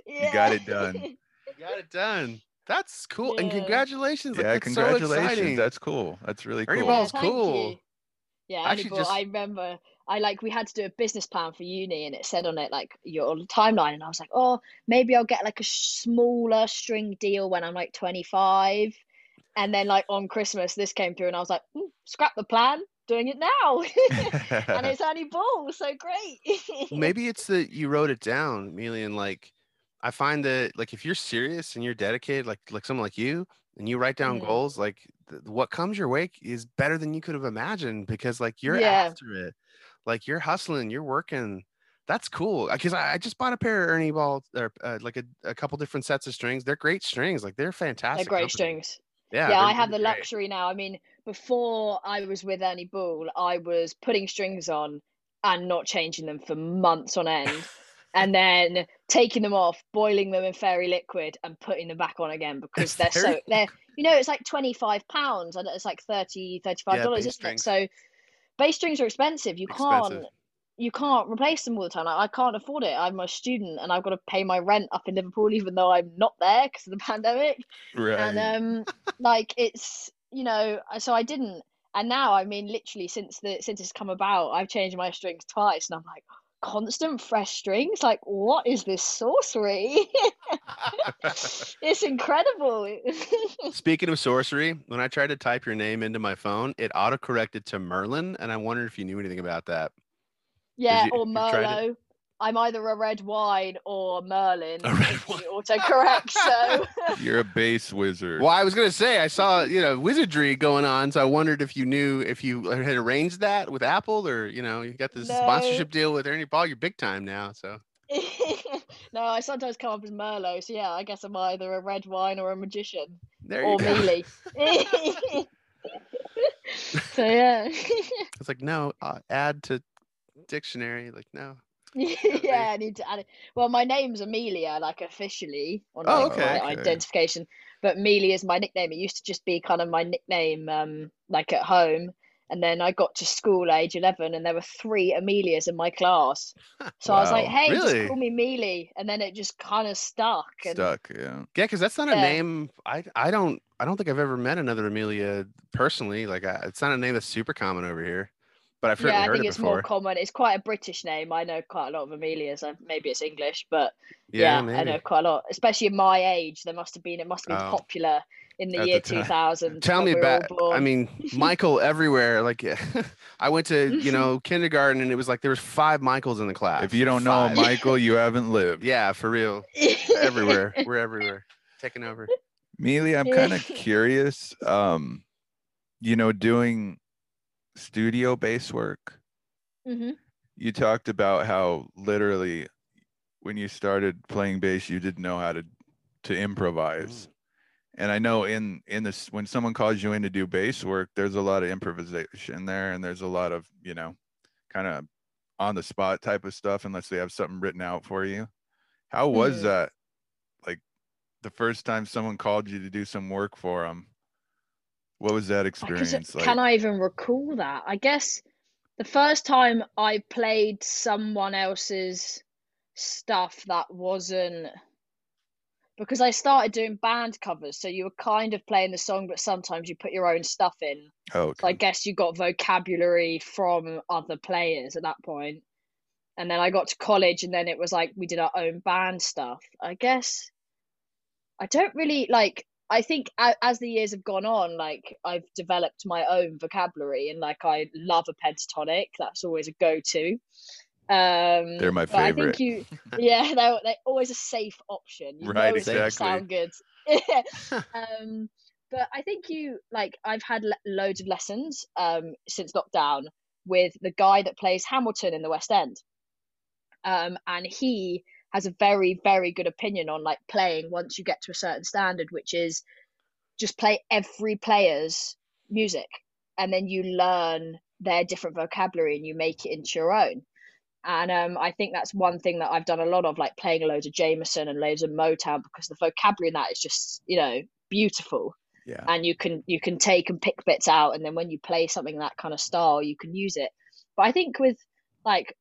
You got it done. You got it done. That's cool. And Yeah. congratulations. like, yeah, that's congratulations. exciting. That's cool. That's really Ernie cool. Ball's thank cool. you. Yeah, Actually, Actually, just- I remember I like we had to do a business plan for uni and it said on it like your timeline and I was like, oh, maybe I'll get like a smaller string deal when I'm like 25. And then like on Christmas this came through and I was like, "Mm, scrap the plan, doing it now. and it's only Ball, so great. Well, maybe it's that you wrote it down, Meelie, and like I find that like if you're serious and you're dedicated, like like someone like you, and you write down Mhm. goals, like th- what comes your way is better than you could have imagined because like you're Yeah. after it, like you're hustling, you're working. That's cool because I, I just bought a pair of Ernie Ball or uh, like a, a couple different sets of strings. They're great strings, like they're fantastic. They're great company. strings. Yeah, yeah, I have the great. luxury now. I mean, before I was with Ernie Ball, I was putting strings on and not changing them for months on end, and then taking them off, boiling them in fairy liquid, and putting them back on again because they're so they're you know it's like twenty five pounds and it's like 30 35 Yeah, dollars, bass isn't it? So bass strings are expensive. You Expensive. can't you can't replace them all the time. Like, I can't afford it. I'm a student and I've got to pay my rent up in Liverpool, even though I'm not there because of the pandemic right. and um like it's you know so i didn't and now i mean literally since the since it's come about i've changed my strings twice and i'm like constant fresh strings like what is this sorcery? It's incredible. Speaking of sorcery, when I tried to type your name into my phone, it autocorrected to Merlin, and I wondered if you knew anything about that. yeah you- or merlot i'm either a red wine or merlin A red wine. you autocorrect so You're a bass wizard. Well, I was gonna say I saw you know wizardry going on, so I wondered if you knew if you had arranged that with Apple, or you know you got this No. sponsorship deal with Ernie Ball. You're big time now, so no i sometimes come up as merlot so yeah i guess i'm either a red wine or a magician there you or go. Meelie. so yeah, It's like no, uh, add to dictionary. Like no. yeah, I need to add it. Well, my name's Amelia, like officially on Oh, like, okay, my okay. identification, but Amelia is my nickname. It used to just be kind of my nickname, um, like at home. And then I got to school age eleven, and there were three Amelias in my class. So I was like, "Hey, Really? just call me Meelie," and then it just kind of stuck. And Stuck. Yeah. Yeah, because that's not a name. I I don't I don't think I've ever met another Amelia personally. Like I, it's not a name that's super common over here, but I've certainly yeah, I heard think it it's before. more common. It's quite a British name. I know quite a lot of Amelias. Maybe it's English, but yeah, I maybe. know quite a lot. Especially in my age, there must have been. It must have been Oh. popular in the At the year two thousand. Tell me about. I mean, Michael everywhere. Like, yeah. I went to you know kindergarten, and it was like there was five Michaels in the class. If you don't know Five. Michael, you haven't lived. yeah, for real. Everywhere, we're everywhere, taking over. Meelie, I'm kind of curious. Um, you know, doing studio bass work. hmm You talked about how literally when you started playing bass, you didn't know how to to improvise. And I know in in this when someone calls you in to do bass work, there's a lot of improvisation there, and there's a lot of you know, kind of on the spot type of stuff, unless they have something written out for you. How was Hmm. that? Like the first time someone called you to do some work for them. What was that experience like? Can I even recall that? I guess the first time I played someone else's stuff that wasn't because I started doing band covers, so you were kind of playing the song, but sometimes you put your own stuff in. Oh, So I guess you got vocabulary from other players at that point. And then I got to college, and then it was like we did our own band stuff. I guess I don't really like. I think as the years have gone on, like I've developed my own vocabulary, and like I love a pentatonic. That's always a go-to. Um, They're my but I favorite. think you, yeah, they're they're always a safe option. You Right, know exactly. sound good. um, but I think you like I've had le- loads of lessons um since lockdown with the guy that plays Hamilton in the West End. Um, and he has a very very good opinion on like playing once you get to a certain standard, which is just play every player's music, and then you learn their different vocabulary and you make it into your own. And um, I think that's one thing that I've done a lot of, like playing loads of Jamerson and loads of Motown, because the vocabulary in that is just, you know, beautiful Yeah. and you can you can take and pick bits out and then when you play something that kind of style you can use it but i think with like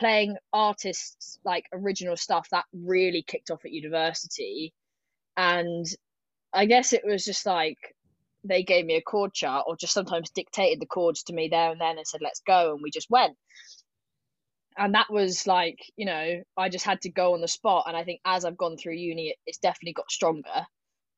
playing artists like original stuff that really kicked off at university. And i guess it was just like they gave me a chord chart or just sometimes dictated the chords to me there and then and said let's go and we just went. And that was like you know i just had to go on the spot. And i think as i've gone through uni it's definitely got stronger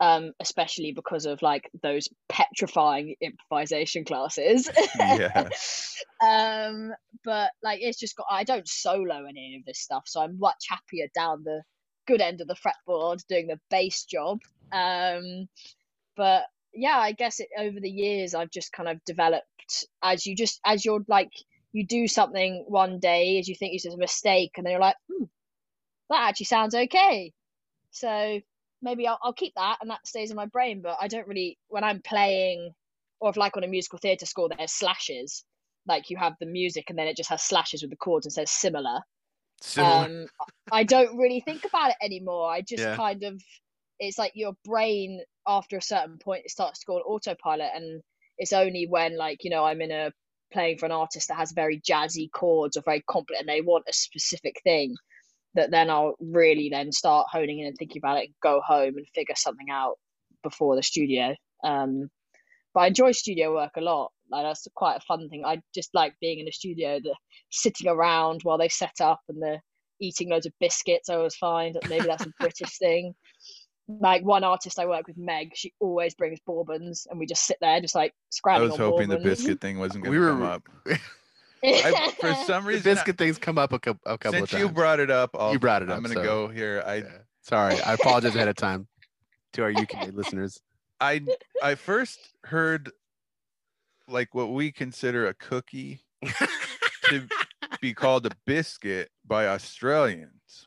um especially because of like those petrifying improvisation classes. Yeah. um but like it's just got i don't solo any of this stuff so i'm much happier down the good end of the fretboard doing the bass job. Um but yeah i guess it over the years i've just kind of developed as you just as you're like you do something one day as you think it's just a mistake and then you're like hmm, that actually sounds okay. So maybe I'll, I'll keep that and that stays in my brain but i don't really when i'm playing or if like on a musical theatre score there's slashes like you have the music and then it just has slashes with the chords and says similar Similar. um i don't really think about it anymore i just Yeah. kind of it's like your brain after a certain point it starts to go on autopilot and it's only when like you know i'm in a playing for an artist that has very jazzy chords or very complex and they want a specific thing that then i'll really then start honing in and thinking about it and go home and figure something out before the studio. Um but i enjoy studio work a lot. Like that's quite a fun thing. I just like being in the studio the sitting around while they set up and the eating loads of biscuits i always find that maybe that's a british thing. Like one artist i work with meg she always brings bourbons and we just sit there just like I was on hoping the biscuit thing wasn't going We to were- come up. I, for some the reason, I- biscuit things come up a, cou- a couple since of you times. brought it up, I'll, You brought it up. I'm gonna so- go here. I Yeah. Sorry, I apologize ahead of time to our UK listeners. I I first heard like what we consider a cookie to be called a biscuit by Australians,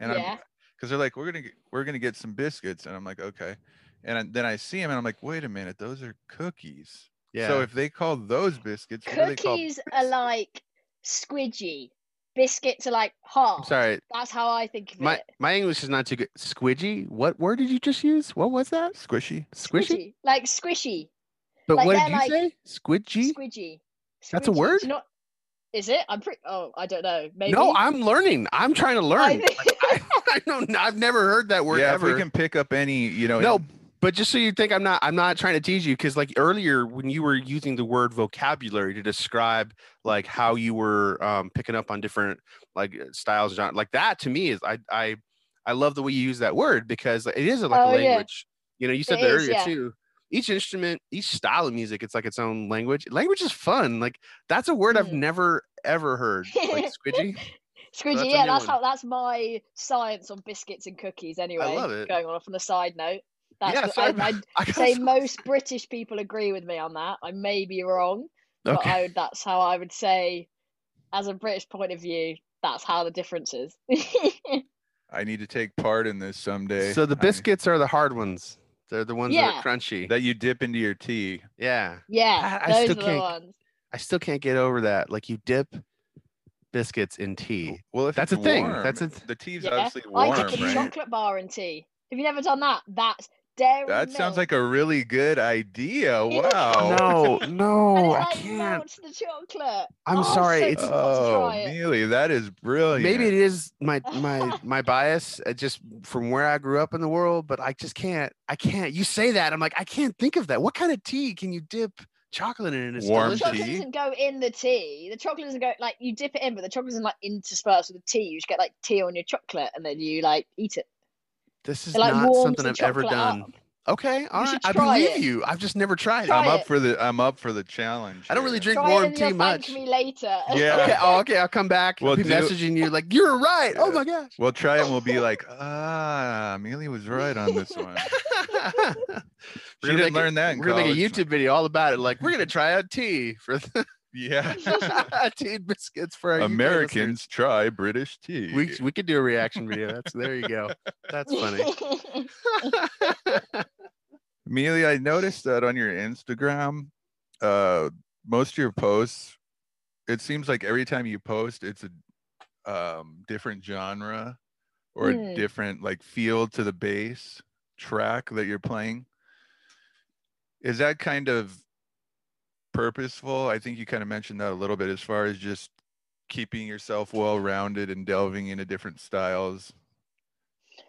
and I'm because they're like we're gonna get, we're gonna get some biscuits, and I'm like okay, and I- then I see them and I'm like wait a minute, those are cookies. Yeah. So if they call those biscuits, what do they call cookies are like squidgy biscuits are like hard. I'm sorry. That's how I think of My it. my English is not too good. Squidgy? What word did you just use? What was that? Squishy. Squishy? Like squishy. But like what did they're you like- say? Squidgy? Squidgy. That's a word? Not? Is it? I'm pretty. Oh, I don't know. Maybe. No, I'm learning. I'm trying to learn. think- Like, I, I don't. Know. I've never heard that word yeah, ever. if we can pick up any, you know, No, in- but just so you think I'm not I'm not trying to tease you because like earlier when you were using the word vocabulary to describe like how you were um, picking up on different like uh, styles genre like that to me is I I I love the way you use that word because it is like Oh, a yeah. language. You know, you said It that is, earlier yeah. too. Each instrument, each style of music, it's like its own language. Language is fun. Like that's a word I've Mm. never ever heard. Like squidgy. Squidgy, that's yeah, that's one. how that's my science on biscuits and cookies. Anyway, love it. Going on from the side note, that's Yeah, the- sorry, I, I'd I say so- most British people agree with me on that. I may be wrong, but Okay. I would, that's how I would say, as a British point of view, that's how the difference is. I need to take part in this someday. So the I- biscuits are the hard ones. They're the ones that are crunchy. that you dip into your tea. yeah. yeah, I- I those still are the can't- ones. I still can't get over that. Like you dip biscuits in tea. Well, if That's it's a thing. That's a- the tea's Yeah, obviously I warm, dip a right? chocolate bar in tea. Have you never done that? That's dairy That sounds like a really good idea. Wow. No, and no, it I can't. melts the chocolate. I'm Oh, sorry, so it's- good, got to Oh, try it. That is brilliant. Maybe it is my my my bias, uh, just from where I grew up in the world. But I just can't. I can't. You say that, I'm like, I can't think of that. What kind of tea can you dip chocolate in? and It's Warm The chocolate doesn't go in the tea. The chocolate doesn't go like you dip it in, but the chocolate isn't like interspersed with the tea. You just get like tea on your chocolate and then you like eat it. This is It like not something I've ever done. up. Okay, all right. I believe it. you. I've just never tried it. Try I'm up it. for the I'm up for the challenge. I don't really drink Try warm tea much. me later. Yeah. Okay. Oh, okay. I'll come back. I'll Well, be do- messaging you like you're right. Oh my gosh. We'll try it and we'll be like, ah, Amelia was right on this one. we're gonna didn't learn a, that in We're gonna make a. YouTube video all about it. Like we're gonna try out tea for the Yeah. tea and biscuits for our UK listeners. Americans try British tea. We we could do a reaction video. That's there you go. That's funny. Amelia, I noticed that on your Instagram, uh, most of your posts, it seems like every time you post, it's a um, different genre or a Hmm. different like feel to the bass track that you're playing. Is that kind of purposeful? I think you kind of mentioned that a little bit as far as just keeping yourself well rounded and delving into different styles.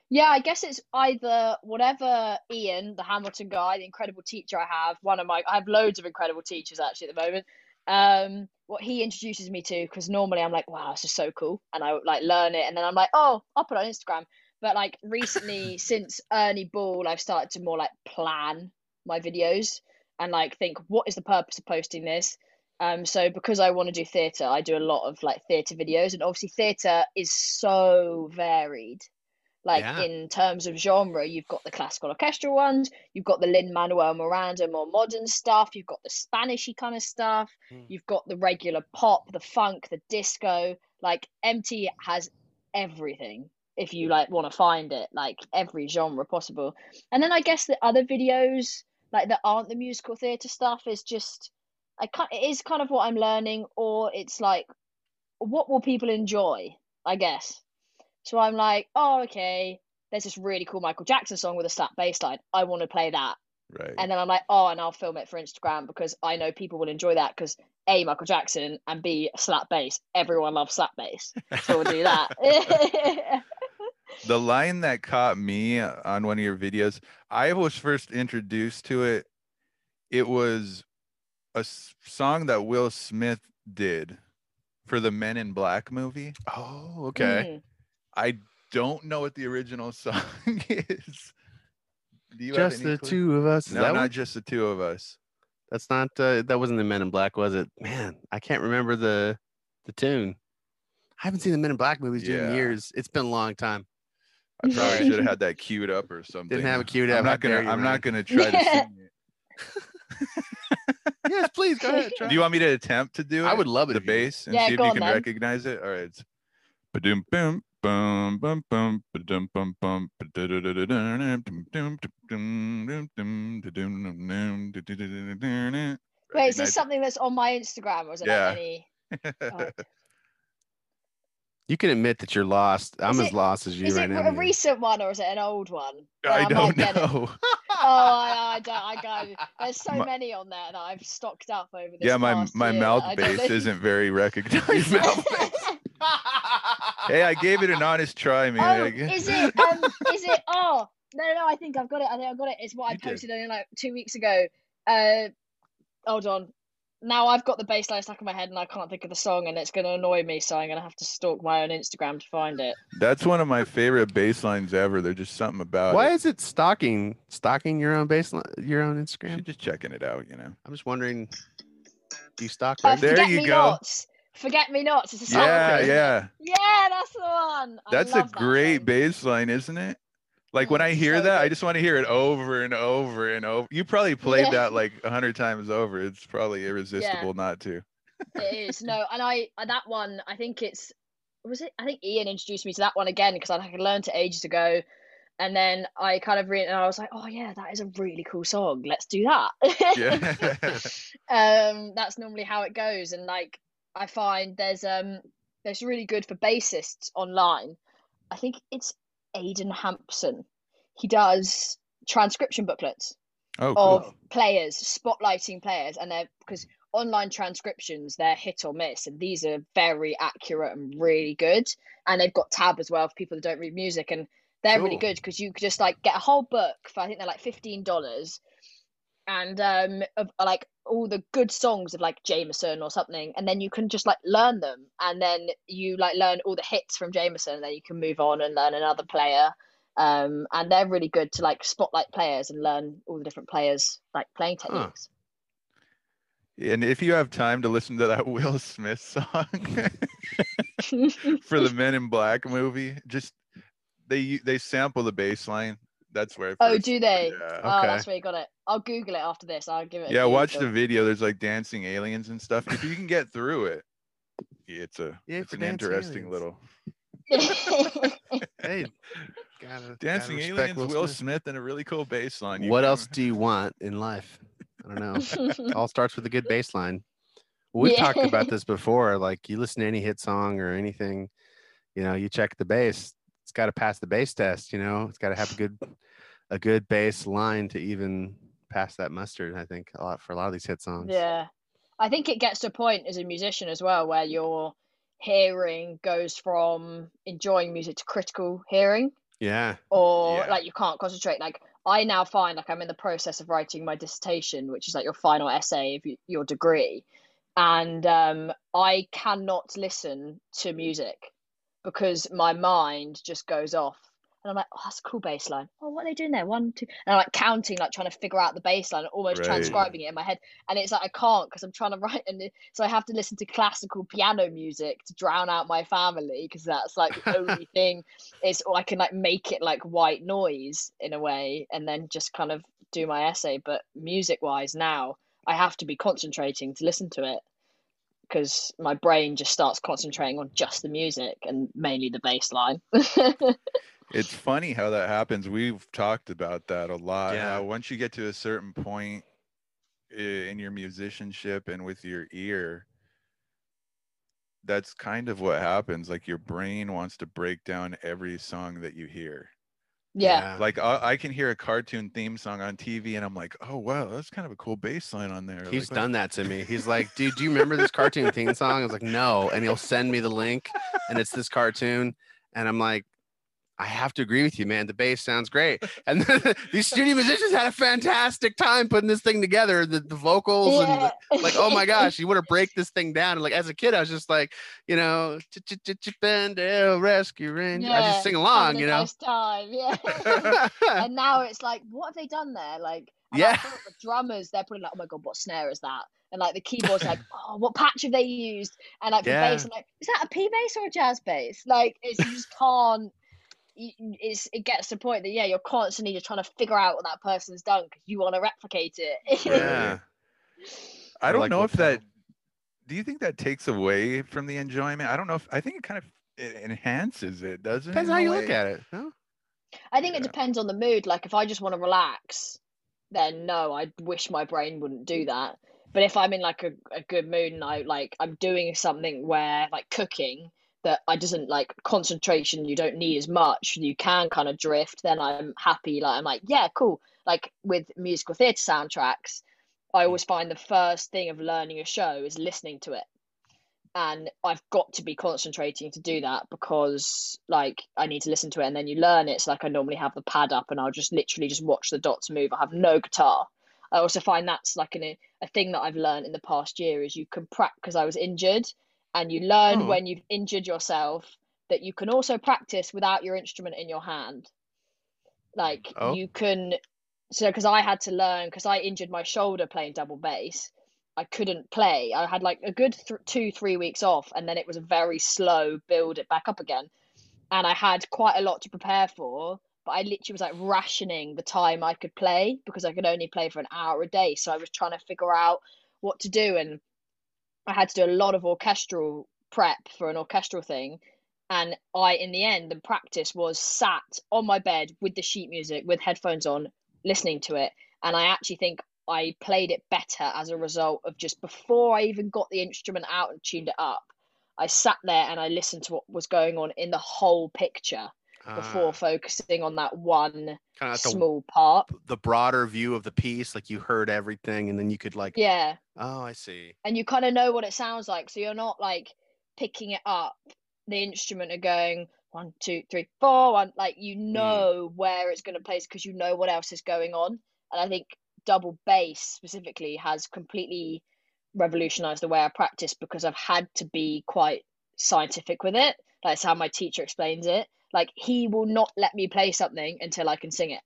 Yeah, I guess it's either whatever Ian, the Hamilton guy, the incredible teacher I have, one of my I have loads of incredible teachers actually at the moment. Um, what he introduces me to, because normally I'm like, wow, this is so cool, and I like learn it, and then I'm like, oh, I'll put it on Instagram. But like recently, since Ernie Ball, I've started to more like plan my videos and like think, what is the purpose of posting this? Um, so because I want to do theatre, I do a lot of like theatre videos, and obviously theatre is so varied. Like Yeah. in terms of genre, you've got the classical orchestral ones, you've got the Lin Manuel Miranda more modern stuff, you've got the Spanishy kind of stuff, Mm. you've got the regular pop, the funk, the disco. Like MT has everything if you like want to find it, like every genre possible. And then I guess the other videos like that aren't the musical theatre stuff is just I can't it is kind of what I'm learning, or it's like what will people enjoy, I guess. So I'm like, oh okay, there's this really cool Michael Jackson song with a slap bass line. I want to play that. Right. And then I'm like, oh, and I'll film it for Instagram because I know people will enjoy that because A, Michael Jackson, and B, slap bass. Everyone loves slap bass. So we'll do that. the line that caught me on one of your videos i was first introduced to it it was a song that will smith did for the men in black movie Oh, okay. Mm. i don't know what the original song is do you Just the clue? two of us. No not one? just the two of us That's not. Uh, that wasn't the Men in Black, was it? Man, I can't remember the the tune. I haven't seen the Men in Black movies dude, in years. It's been a long time. I probably should have had that queued up or something Didn't have it queued up. i'm not gonna i'm Ryan. not gonna try to sing it yes, please go ahead. Try. do you want me to attempt to do it I would love it. the if you did. bass and Yeah, see if go you on can then. recognize it. All right. It's ba-dum bum bum bum bum ba-dum bum bum dum, dum, dum, dum, dum, dum, dum. Wait, is this Recognize something that's on my Instagram or is it Yeah. like any? Oh. You can admit that you're lost. I'm Is as lost as you right now. Is right it now. a man. recent one or is it an old one? Well, I might don't get it. know. Oh, I, I don't. I go. There's so My- many on there that I've stocked up over this. yeah, my my year mouth that bass isn't very recognizable. hey, I gave it an honest try, man. Oh, I guess- is it? Um, is it? Oh, no, no, no. I think I've got it. I think I've got it. It's what I You did. posted only like two weeks ago. Uh, hold on. Now I've got the bass line stuck in my head and I can't think of the song, and it's going to annoy me. So I'm going to have to stalk my own Instagram to find it. That's one of my favorite bass lines ever. There's just something about Why it. is it stalking stalking your own baseline, your own You're Instagram? just checking it out, you know. I'm just wondering. Do you stalk? Uh, There Forget you Me go. Nots. Forget Me Nots. It's a song. Yeah, yeah. Yeah, that's the one. I That's a that great song. bass line, isn't it? Like when Mm, I hear so that, I just want to hear it over and over and over. You probably played Yeah. that like a hundred times over. It's probably irresistible not to. It is no, and I uh, that one. I think it's was it. I think Ian introduced me to that one again because I had learned it ages ago, and then I kind of read and I was like, oh yeah, that is a really cool song. Let's do that. Yeah. um, that's normally how it goes, and like I find there's um there's really good for bassists online. I think it's Aidan Hampson. He does transcription booklets oh, cool. of players spotlighting players and they're because online transcriptions they're hit or miss and these are very accurate and really good and they've got tab as well for people that don't read music and they're really good because you could just like get a whole book for i think they're like $15 and um of like all the good songs of like Jamerson or something and then you can just like learn them and then you like learn all the hits from Jamerson and then you can move on and learn another player um and they're really good to like spotlight players and learn all the different players like playing Huh. techniques And if you have time to listen to that Will Smith song for the Men in Black movie, just they they sample the bass line. That's where. I oh do they Yeah. oh Okay. that's where you got it I'll google it after this I'll give it a Yeah, watch the Google. video. There's like dancing aliens and stuff. If you can get through it, it's a Yay it's an interesting aliens. little Hey, gotta, dancing gotta aliens. Will Will Smith. Smith and a really cool bass line. You What can- else do you want in life? I don't know. All starts with a good bass line. We've Yeah. talked about this before. Like you listen to any hit song or anything, you know, you check the bass. It's got to pass the bass test. You know, it's got to have a good, a good bass line to even pass that mustard. I think a lot for a lot of these hit songs. Yeah. I think it gets to a point as a musician as well where your hearing goes from enjoying music to critical hearing Yeah. or Yeah. like you can't concentrate. Like I now find like I'm in the process of writing my dissertation, which is like your final essay of your degree. And um, I cannot listen to music because my mind just goes off. And I'm like, oh, that's a cool bass line. Oh, what are they doing there? One, two. And I'm like counting, like trying to figure out the bass line, almost Right. transcribing it in my head. And it's like, I can't because I'm trying to write. And so I have to listen to classical piano music to drown out my family because that's like the only thing is, or I can like make it like white noise in a way and then just kind of do my essay. But music wise, now I have to be concentrating to listen to it because my brain just starts concentrating on just the music and mainly the bass line. It's funny how that happens. We've talked about that a lot. Yeah. How once you get to a certain point in your musicianship and with your ear, that's kind of what happens. Like your brain wants to break down every song that you hear. Yeah. Like I, I can hear a cartoon theme song on TV, and I'm like, oh wow, that's kind of a cool bass line on there. He's like, done that to me. He's like, dude, do you remember this cartoon theme song? I was like, no. And he'll send me the link and it's this cartoon. And I'm like, I have to agree with you, man. The bass sounds great. And then these studio musicians had a fantastic time putting this thing together. The, the vocals and the, like, oh my gosh, you want to break this thing down. And like as a kid, I was just like, you know, Chip 'n Dale eh, Rescue Ranger. I just sing along, you know. nice time, yeah. and now it's like, what have they done there? Like, Yeah. the drummers, they're probably like, oh my god, what snare is that? And like the keyboards, like, oh, what patch have they used? And like the Yeah. bass, I'm like, is that a P bass or a jazz bass? Like, it's you just can't. You- It's it gets to the point that yeah, you're constantly just trying to figure out what that person's done because you want to replicate it. Yeah. I don't like, know if that. Do you think that takes away from the enjoyment? I don't know if I think it kind of it enhances it, doesn't Depends it? how you a look at it. No? I think it depends on the mood. Like if I just want to relax, then no, I wish my brain wouldn't do that. But if I'm in like a, a good mood and I like I'm doing something where like cooking, that I doesn't like concentration. You don't need as much. You can kind of drift. Then I'm happy. Like I'm like, yeah, cool. Like with musical theatre soundtracks, I always find the first thing of learning a show is listening to it and I've got to be concentrating to do that because like I need to listen to it and then you learn it. So like I normally have the pad up and I'll just literally just watch the dots move. I have no guitar. I also find that's like an, a thing that I've learned in the past year is you can practice because I was injured and you learn Oh. when you've injured yourself that you can also practice without your instrument in your hand. Like Oh. you can so because I had to learn because I injured my shoulder playing double bass. I couldn't play. I had like a good th- two, three weeks off, and then it was a very slow build it back up again. And I had quite a lot to prepare for, but I literally was like rationing the time I could play because I could only play for an hour a day. So I was trying to figure out what to do, and I had to do a lot of orchestral prep for an orchestral thing. And I, in the end, the practice was sat on my bed with the sheet music, with headphones on, listening to it. And I actually think I played it better as a result of just before I even got the instrument out and tuned it up. I sat there and I listened to what was going on in the whole picture before uh, focusing on that one kind of like the, small part. the broader view of the piece, like you heard everything, and then you could like, Yeah. oh, I see. and you kind of know what it sounds like so you're not like picking it up the instrument and going one two three four one like you mm. know where it's going to place because you know what else is going on and i think double bass specifically has completely revolutionized the way i practice because i've had to be quite scientific with it that's how my teacher explains it like he will not let me play something until i can sing it.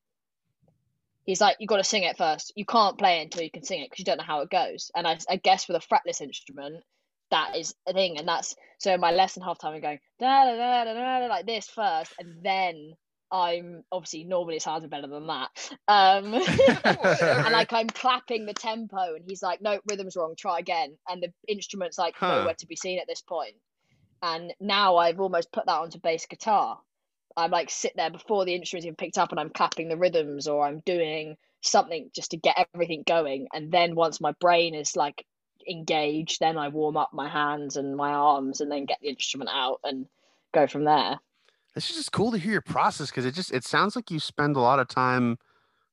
He's like you got to sing it first. You can't play it until you can sing it because you don't know how it goes. And I, I guess with a fretless instrument that is a thing. And that's so in my lesson half time i'm going da, da, da, da, da, like this first. And then i'm obviously normally it sounds better than that. Um and like i'm clapping the tempo and he's like no rhythm's wrong. Try again. And the instrument's like Huh. nowhere to be seen at this point. And now i've almost put that onto bass guitar i'm like sit there before the instrument's even picked up and i'm clapping the rhythms or i'm doing something just to get everything going and then once my brain is like engaged then i warm up my hands and my arms and then get the instrument out and go from there It's just cool to hear your process because it just it sounds like you spend a lot of time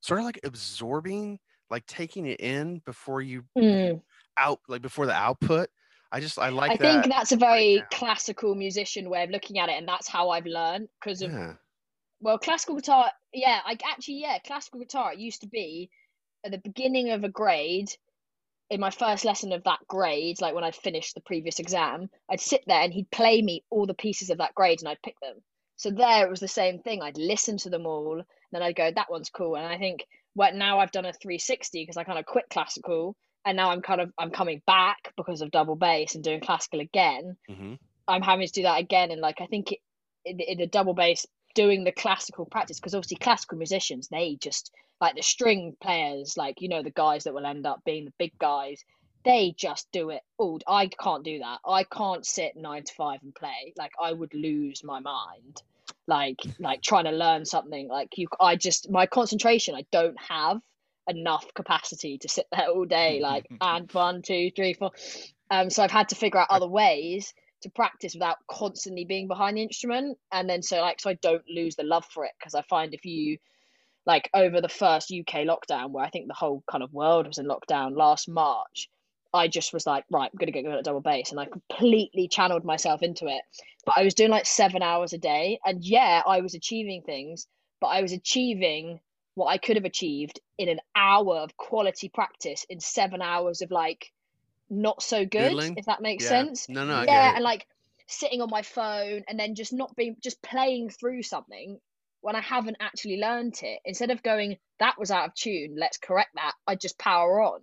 sort of like absorbing, like taking it in before you Mm. out like before the output. I just I like I that. think that's a very breakdown. classical musician way of looking at it, and that's how I've learned because of yeah. well, classical guitar. Yeah, I actually yeah, classical guitar. It used to be at the beginning of a grade. In my first lesson of that grade, like when I'd finished the previous exam, I'd sit there and he'd play me all the pieces of that grade and I'd pick them. So there it was the same thing. I'd listen to them all, then I'd go, that one's cool. And I think what now I've done a 360 because I kind of quit classical and now I'm kind of I'm coming back because of double bass and doing classical again. hmm I'm having to do that again, and like I think it, in, in the double bass, doing the classical practice because obviously classical musicians they just like the string players, like you know the guys that will end up being the big guys, they just do it all. I can't do that. I can't sit nine to five and play. Like I would lose my mind. Like like trying to learn something. Like you, I just my concentration. I don't have enough capacity to sit there all day. Like and one, two, three, four. Um, so I've had to figure out other ways to practice without constantly being behind the instrument and then so like so I don't lose the love for it because I find if you like over the first UK lockdown where I think the whole kind of world was in lockdown last March I just was like right I'm going to get good at double bass and I completely channeled myself into it but I was doing like 7 hours a day and yeah I was achieving things but I was achieving what I could have achieved in an hour of quality practice in 7 hours of like not so good Doodling? if that makes Yeah. sense. No, no, yeah and like sitting on my phone and then just not being just playing through something when I haven't actually learned it. Instead of going that was out of tune let's correct that I just power on.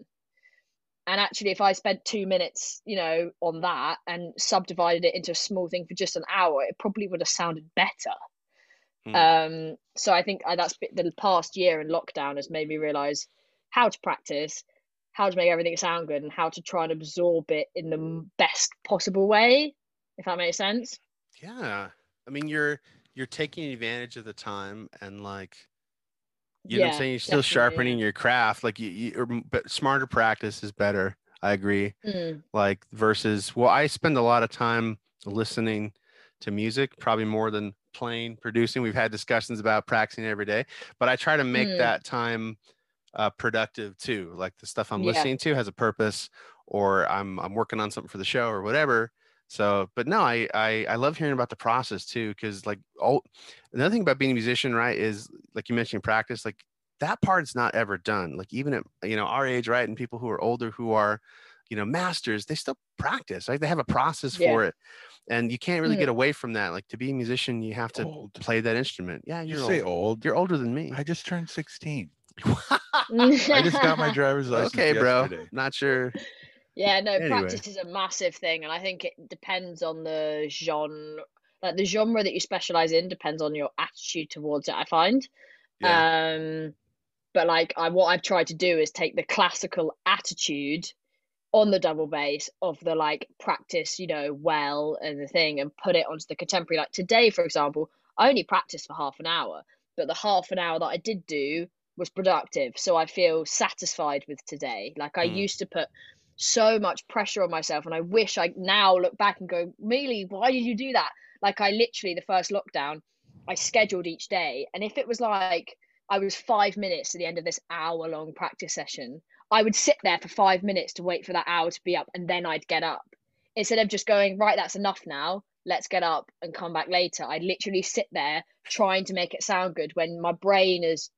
And actually if I spent 2 minutes you know on that and subdivided it into a small thing for just an hour it probably would have sounded better Hmm. um so I think that's the past year in lockdown has made me realize how to practice how to make everything sound good and how to try and absorb it in the best possible way if that makes sense Yeah. I mean, you're you're taking advantage of the time and like you know what I'm saying? You're still definitely, sharpening your craft. Like you, you but smarter practice is better. I agree. Mm, Like versus well, I spend a lot of time listening to music, probably more than playing, producing. We've had discussions about practicing every day, but I try to make Mm. that time uh, productive too. Like the stuff I'm Yeah. listening to has a purpose, or I'm I'm working on something for the show or whatever. So, but no, I I, I love hearing about the process too, because like all another thing about being a musician, right, is like you mentioned practice, like that part's not ever done. Like even at you know our age, right, and people who are older who are, you know, masters, they still practice, right? They have a process Yeah. for it, and you can't really Mm. get away from that. Like to be a musician, you have to Old. play that instrument. Yeah, You you're say old. old. You're older than me. I just turned 16. I I just got my driver's license okay, bro. yesterday. Not sure. Yeah, no, Anyway. practice is a massive thing, and I think it depends on the genre. Like the genre that you specialize in depends on your attitude towards it. I find. Yeah. Um, but like I, what I've tried to do is take the classical attitude on the double bass of the like practice, you know, well and the thing, and put it onto the contemporary. Like today, for example, I only practiced for half an hour, but the half an hour that I did do was productive, so I feel satisfied with today. Like I Mm. used to put so much pressure on myself, and I wish I now look back and go, Meelie, why did you do that? Like I literally the first lockdown, I scheduled each day, and if it was like I was five minutes to the end of this hour long practice session, I would sit there for five minutes to wait for that hour to be up, and then I'd get up. Instead of just going, right, that's enough now, let's get up and come back later. I'd literally sit there trying to make it sound good when my brain is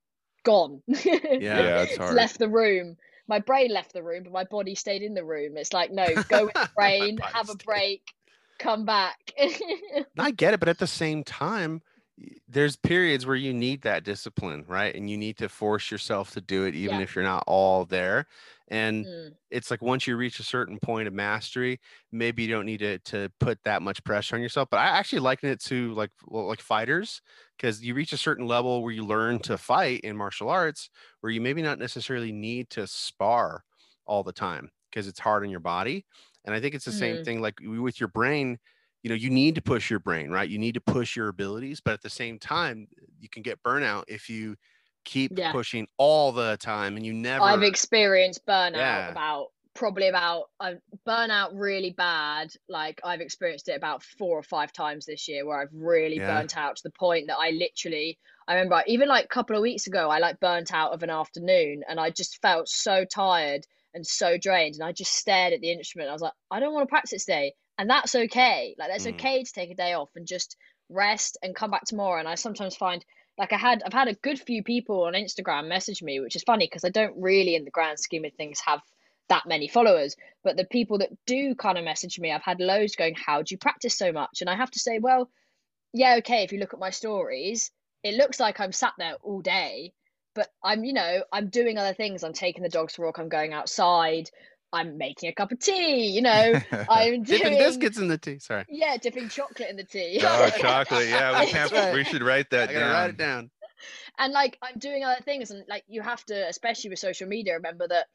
gone. Yeah, it's hard. left the room. My brain left the room, but my body stayed in the room. It's like, no, go with the brain, have a break, come back. I get it, but at the same time, there's periods where you need that discipline, right? And you need to force yourself to do it, even Yeah. if you're not all there. And Mm, it's like once you reach a certain point of mastery, maybe you don't need to to put that much pressure on yourself. But I actually liken it to like well, like fighters, because you reach a certain level where you learn to fight in martial arts, where you maybe not necessarily need to spar all the time because it's hard on your body. And I think it's the same Mhm. thing like with your brain. You know, you need to push your brain, right? You need to push your abilities, but at the same time, you can get burnout if you keep Yeah. pushing all the time and you never. I've experienced burnout Yeah. about probably about uh, burnout really bad. Like I've experienced it about four or five times this year where I've really Yeah. burnt out to the point that I literally I remember even like a couple of weeks ago I like burnt out of an afternoon and I just felt so tired and so drained and I just stared at the instrument. I was like, I don't want to practice today. And that's okay. Like that's Mhm. okay to take a day off and just rest and come back tomorrow. And I sometimes find like I had I've had a good few people on Instagram message me, which is funny because I don't really in the grand scheme of things have that many followers. But the people that do kind of message me, I've had loads going, How do you practice so much? And I have to say, well, yeah, okay, if you look at my stories, it looks like I'm sat there all day, but I'm, you know, I'm doing other things. I'm taking the dogs for a walk, I'm going outside, I'm making a cup of tea, you know, I'm dipping biscuits in the tea. Sorry. yeah, dipping chocolate in the tea. oh, chocolate. Yeah, we That's can't. right. We should write that I gotta down. write it down. and like I'm doing other things, and like you have to, especially with social media, remember that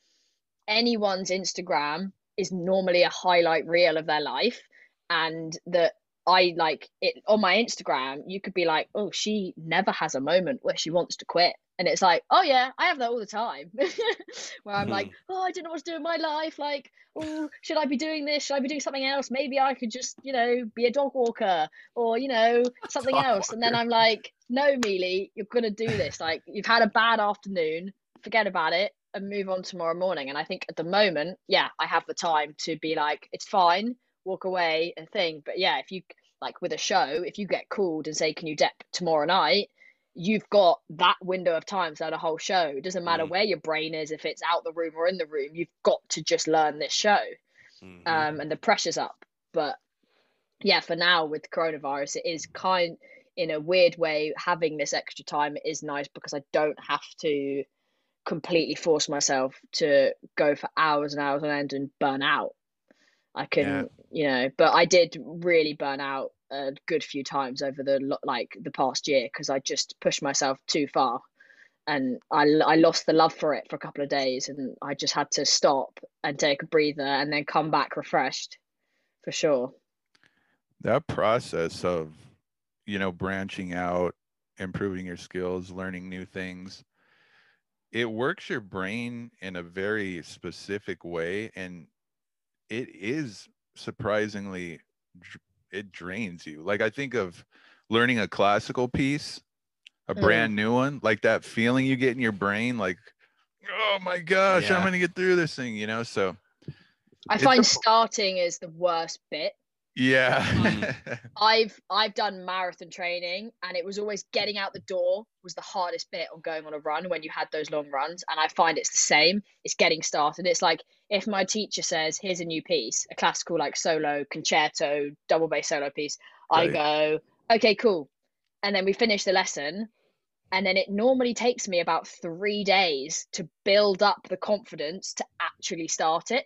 anyone's Instagram is normally a highlight reel of their life, and that I like it on my Instagram. You could be like, oh, she never has a moment where she wants to quit, and it's like, oh yeah, I have that all the time, where I'm like, mm-hmm. oh, I don't know what to do in my life, like. Oh, should I be doing this? Should I be doing something else? Maybe I could just, you know, be a dog walker or, you know, something Dog else. And then I'm like, no, Meelie, you're gonna do this. Like you've had a bad afternoon, forget about it and move on tomorrow morning. And I think at the moment, yeah, I have the time to be like, it's fine, walk away and thing. But yeah, if you like with a show, if you get called and say, Can you dep tomorrow night? You've got that window of time throughout a whole show. It doesn't matter Mm. where your brain is, if it's out the room or in the room, you've got to just learn this show Mhm. um, and the pressure's up. But yeah, for now with coronavirus, it is kind in a weird way having this extra time is nice because I don't have to completely force myself to go for hours and hours on end and burn out. I can, you know, but I did really burn out a good few times over the like the past year because I just pushed myself too far and I, I lost the love for it for a couple of days and I just had to stop and take a breather and then come back refreshed for sure. that process of you know branching out improving your skills learning new things it works your brain in a very specific way and it is surprisingly it drains you. Like I think of learning a classical piece, a Mm. brand new one, like that feeling you get in your brain, like, oh my gosh, I'm gonna get through this thing, you know? So I find a- starting is the worst bit. Yeah. Hmm. I've I've done marathon training and it was always getting out the door was the hardest bit on going on a run when you had those long runs and I find it's the same. It's getting started. It's like if my teacher says here's a new piece a classical like solo concerto double bass solo piece I go okay cool. And then we finish the lesson and then it normally takes me about 3 days to build up the confidence to actually start it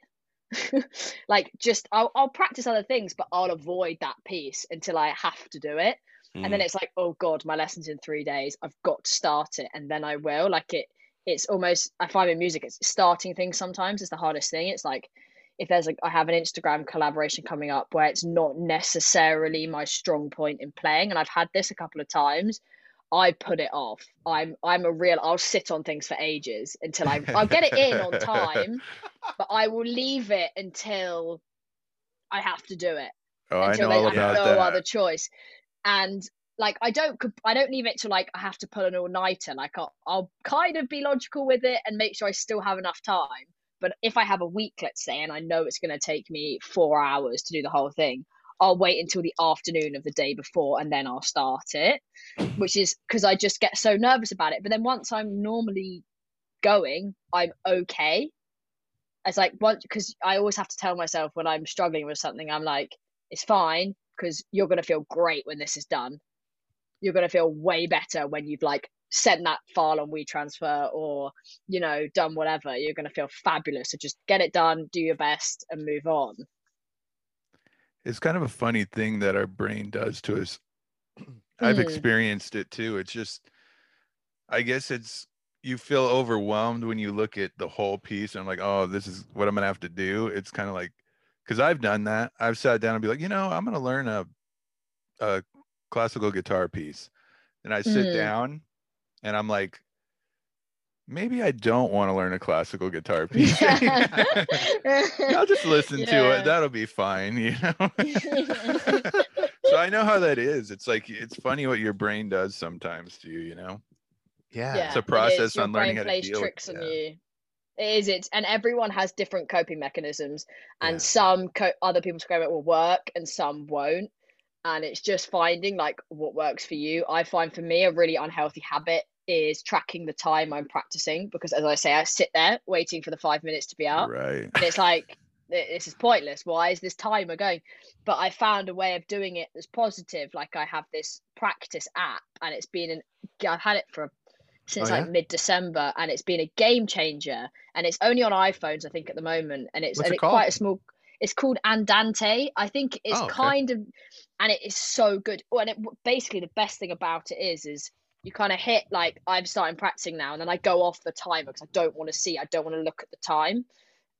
like just I'll, I'll practice other things but i'll avoid that piece until i have to do it. And Mm. then it's like oh god my lesson's in three days. I've got to start it. And then i will. Like it it's almost i find in music it's starting things sometimes is the hardest thing. It's like if there's like i have an instagram collaboration coming up where it's not necessarily my strong point in playing and i've had this a couple of times i put it off i'm i'm a real i'll sit on things for ages until i i'll get it in on time but I will leave it until I have to do it. Oh, I know they- all I have no that. other choice. And like I don't I don't leave it to like I have to pull an all nighter. Like I'll, I'll kind of be logical with it and make sure I still have enough time. But if I have a week, let's say, and I know it's going to take me four hours to do the whole thing, I'll wait until the afternoon of the day before and then I'll start it, which is because I just get so nervous about it. But then once I'm normally going, I'm okay. It's like once because I always have to tell myself when I'm struggling with something, I'm like, it's fine because you're gonna feel great when this is done. You're gonna feel way better when you've like sent that file on WeTransfer or you know done whatever. You're gonna feel fabulous. So just get it done, do your best, and move on. It's kind of a funny thing that our brain does to us. I've Mm. experienced it too. It's just, I guess it's, you feel overwhelmed when you look at the whole piece and I'm like, oh, this is what I'm gonna have to do. It's kind of like, because I've done that. I've sat down and be like, you know, I'm gonna learn a, a classical guitar piece, and I sit Mm. down, and I'm like, maybe I don't want to learn a classical guitar piece. I'll just listen to it. That'll be fine, you know. so I know how that is. It's like it's funny what your brain does sometimes to you, you know. yeah. yeah, It's a process Your on learning how to plays deal with- tricks on yeah. you. It is. It's and everyone has different coping mechanisms, and Yeah. some co- other people's coping will work, and some won't. And it's just finding like what works for you. I find for me a really unhealthy habit is tracking the time I'm practicing because, as I say, I sit there waiting for the five minutes to be up, Right. and it's like this is pointless. Why is this timer going? But i found a way of doing it that's positive. Like i have this practice app and it's been an i've had it for since Oh, like mid-december and it's been a game changer. And it's only on iphones i think at the moment. And it's and it it's quite a small it's called andante. I think it's Oh, okay. kind of and it is so good. Oh, and it basically the best thing about it is is you kind of hit like i'm starting practicing now and then i go off the timer because i don't want to see i don't want to look at the time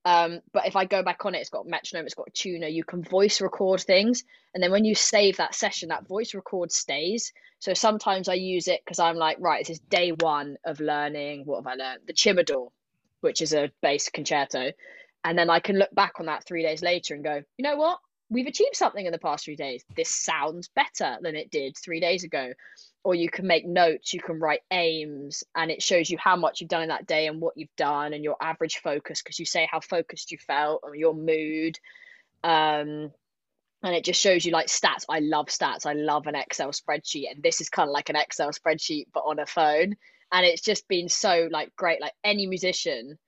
um, but if I go back on it, it's got metronome, it's got tuner. You can voice record things, and then when you save that session, that voice record stays. So sometimes I use it because I'm like, right, this is day one of learning. What have I learned? The Chimador, which is a bass concerto, and then I can look back on that three days later and go, you know what? We've achieved something in the past three days. This sounds better than it did three days ago. Or you can make notes, you can write aims, and it shows you how much you've done in that day and what you've done and your average focus because you say how focused you felt or your mood. Um, and it just shows you like stats. I love stats. I love an Excel spreadsheet, and this is kind of like an Excel spreadsheet but on a phone. And it's just been so like great. Like any musician,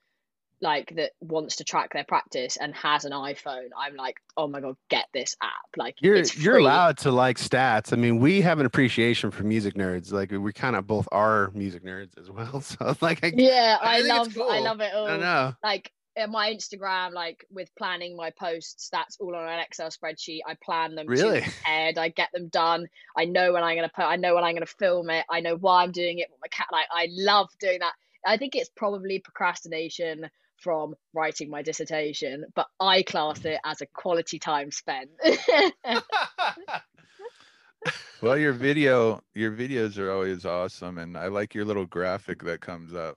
like that wants to track their practice and has an iPhone, I'm like, oh my god, get this app. Like You're you're allowed to like stats. I mean, we have an appreciation for music nerds. Like we kind of both are music nerds as well. So like I, Yeah, I I, love I love it all. I know. like in my Instagram, like with planning my posts, that's all on an Excel spreadsheet. I plan them Really? ahead. I get them done. I know when I'm gonna put. I know when I'm gonna film it. I know why I'm doing it. What my cat like. I love doing that. I think it's probably procrastination from writing my dissertation, but I class it as a quality time spent. Well, your video, your videos are always awesome, and I like your little graphic that comes up.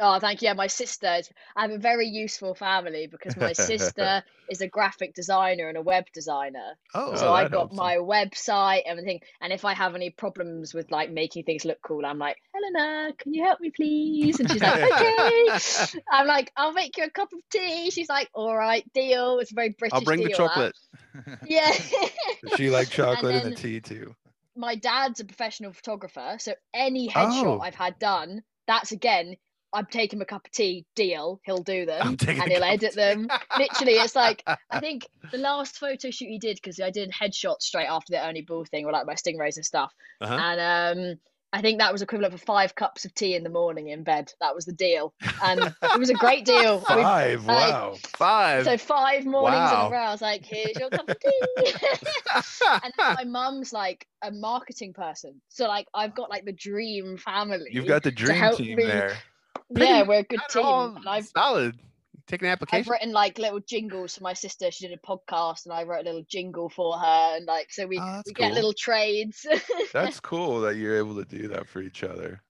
Oh, thank you. Yeah, my sister. I have a very useful family because my sister is a graphic designer and a web designer. Oh, so Oh, I got my website, everything. And if I have any problems with like making things look cool, I'm like, Helena, can you help me please? And she's like, okay. I'm like, I'll make you a cup of tea. She's like, all right, deal. It's a very British. I'll bring the chocolate. Yeah. She like chocolate and, then- the tea too? my dad's a professional photographer, so any headshot Oh. I've had done, that's again, I'm taking him a cup of tea, deal, he'll do them, and he'll edit them. Literally, it's like I think the last photo shoot he did because I did headshots straight after the Ernie Ball thing, or like my stingrays and stuff, Uh-huh. and um. I think that was equivalent for five cups of tea in the morning in bed. That was the deal, and it was a great deal. We- Five. like, Wow. Five. so five mornings in a row, I was like, "Here's your cup of tea." and my mum's like a marketing person, so like I've got like the dream family. You've got the dream team me- there. Yeah, we're a good team. And I've solid. Taking an I've written like little jingles for my sister. She did a podcast, and I wrote a little jingle for her, and like so we Oh, that's we get little trades. That's cool that you're able to do that for each other.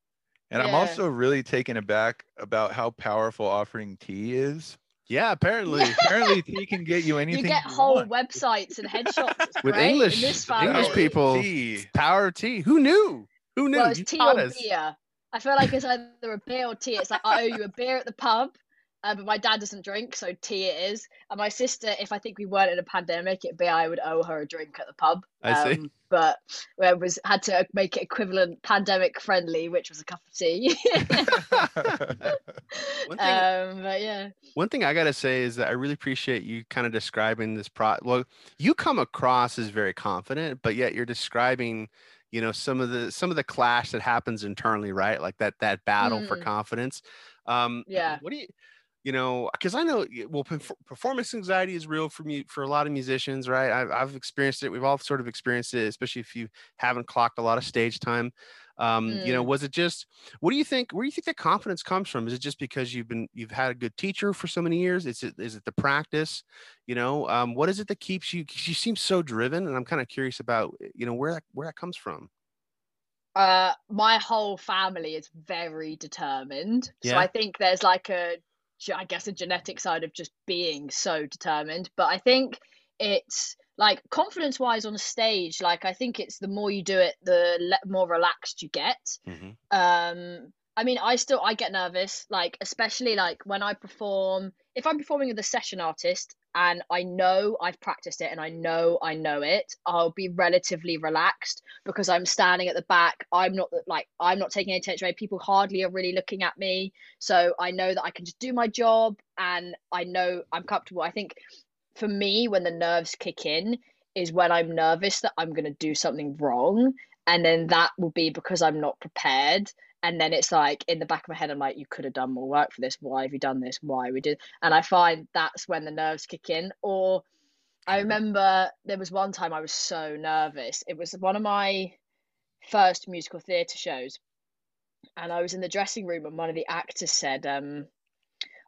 And I'm also really taken aback about how powerful offering tea is. Yeah, apparently. Apparently, tea can get you anything you get whole want. websites and headshots. With great English- English people- Tea. Power of tea. Who knew? Who knew? Well, it's you tea taught or beer. I feel like it's either a beer or tea. It's like I owe you a beer at the pub, uh, but my dad doesn't drink, so tea it is. And my sister, if I think we weren't in a pandemic, it'd be I would owe her a drink at the pub. I see. Um, but we was had to make it equivalent pandemic friendly, which was a cup of tea. One thing, um, but yeah, one thing I gotta say is that I really appreciate you kind of describing this pro. Well, you come across as very confident, but yet you're describing, you know, some of the some of the clash that happens internally, right? Like that that battle for Mm. confidence. Um, Yeah. What do you, you know? Because I know, well, performance anxiety is real for me for a lot of musicians, right? I've I've experienced it. We've all sort of experienced it, especially if you haven't clocked a lot of stage time. Um, you know, Mm. was it just what do you think where do you think that confidence comes from is it just because you've been you've had a good teacher for so many years is it is it the practice you know um, what is it that keeps you you seem so driven and i'm kind of curious about you know where that where that comes from uh, my whole family is very determined. So I think there's like a i guess, a genetic side of just being so determined. But I think it's like confidence wise on stage, like I think it's the more you do it, the le- more relaxed you get. Um, I mean, I still I get nervous, like especially like when I perform. If I'm performing with a session artist and I know I've practiced it and I know I know it, I'll be relatively relaxed because I'm standing at the back. I'm not like I'm not taking any attention. away. People hardly are really looking at me, so I know that I can just do my job and I know I'm comfortable. I think for me, when the nerves kick in, is when I'm nervous that I'm going to do something wrong. And then that will be because I'm not prepared. And then it's like in the back of my head, I'm like, you could have done more work for this. Why have you done this? Why we did? And I find that's when the nerves kick in. Or I remember there was one time I was so nervous. It was one of my first musical theatre shows. And I was in the dressing room, and one of the actors said, um,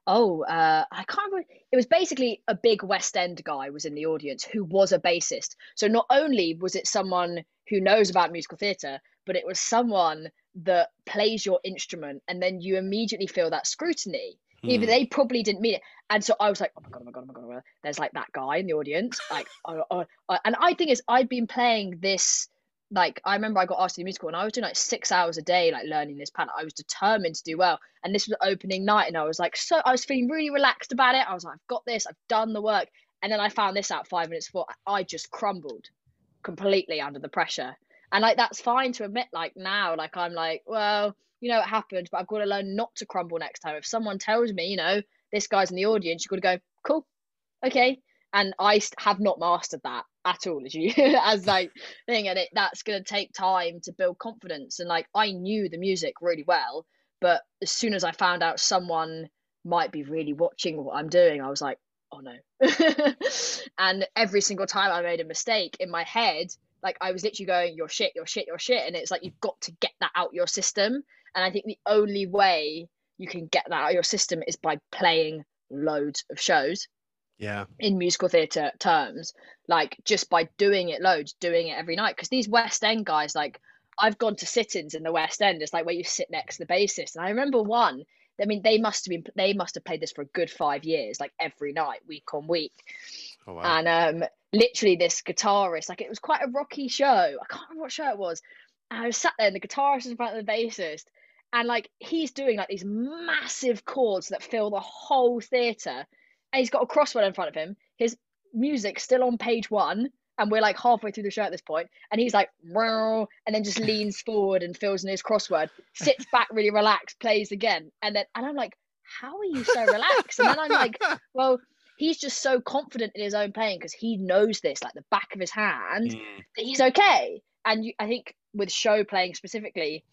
oh uh, i can't remember it was basically a big west end guy was in the audience who was a bassist so not only was it someone who knows about musical theatre but it was someone that plays your instrument and then you immediately feel that scrutiny even Hmm. they probably didn't mean it and so i was like oh my god oh my god oh my god, oh my god. there's like that guy in the audience like oh, oh, and i think is i'd been playing this like I remember I got asked to do musical and I was doing like six hours a day, like learning this pattern. I was determined to do well. And this was opening night and I was like so I was feeling really relaxed about it. I was like, I've got this, I've done the work. And then I found this out five minutes before I just crumbled completely under the pressure. And like that's fine to admit like now, like I'm like, well, you know, it happened, but I've got to learn not to crumble next time. If someone tells me, you know, this guy's in the audience, you've got to go, cool, okay. And I have not mastered that at all as you as like thing and it that's going to take time to build confidence and like i knew the music really well but as soon as i found out someone might be really watching what i'm doing i was like oh no. And every single time i made a mistake in my head like i was literally going you're shit you're shit you're shit and it's like you've got to get that out your system and i think the only way you can get that out of your system is by playing loads of shows yeah in musical theatre terms, like just by doing it loads, doing it every night. Because these West End guys, like I've gone to sit-ins in the West End. It's like where you sit next to the bassist. And I remember one, I mean, they must have been they must have played this for a good five years, like every night, week on week. Oh wow. And um, literally, this guitarist, like it was quite a rocky show. I can't remember what show it was. And I was sat there, and the guitarist was in front of the bassist, and like he's doing like these massive chords that fill the whole theater, and he's got a crossword in front of him. His music's still on page one, and we're like halfway through the show at this point, and he's like, "Meow," and then just leans forward and fills in his crossword, sits back really relaxed, plays again, and then and I'm like, how are you so relaxed? And then I'm like, well, he's just so confident in his own playing because he knows this like the back of his hand Mm. that he's okay. And you, I think with show playing specifically,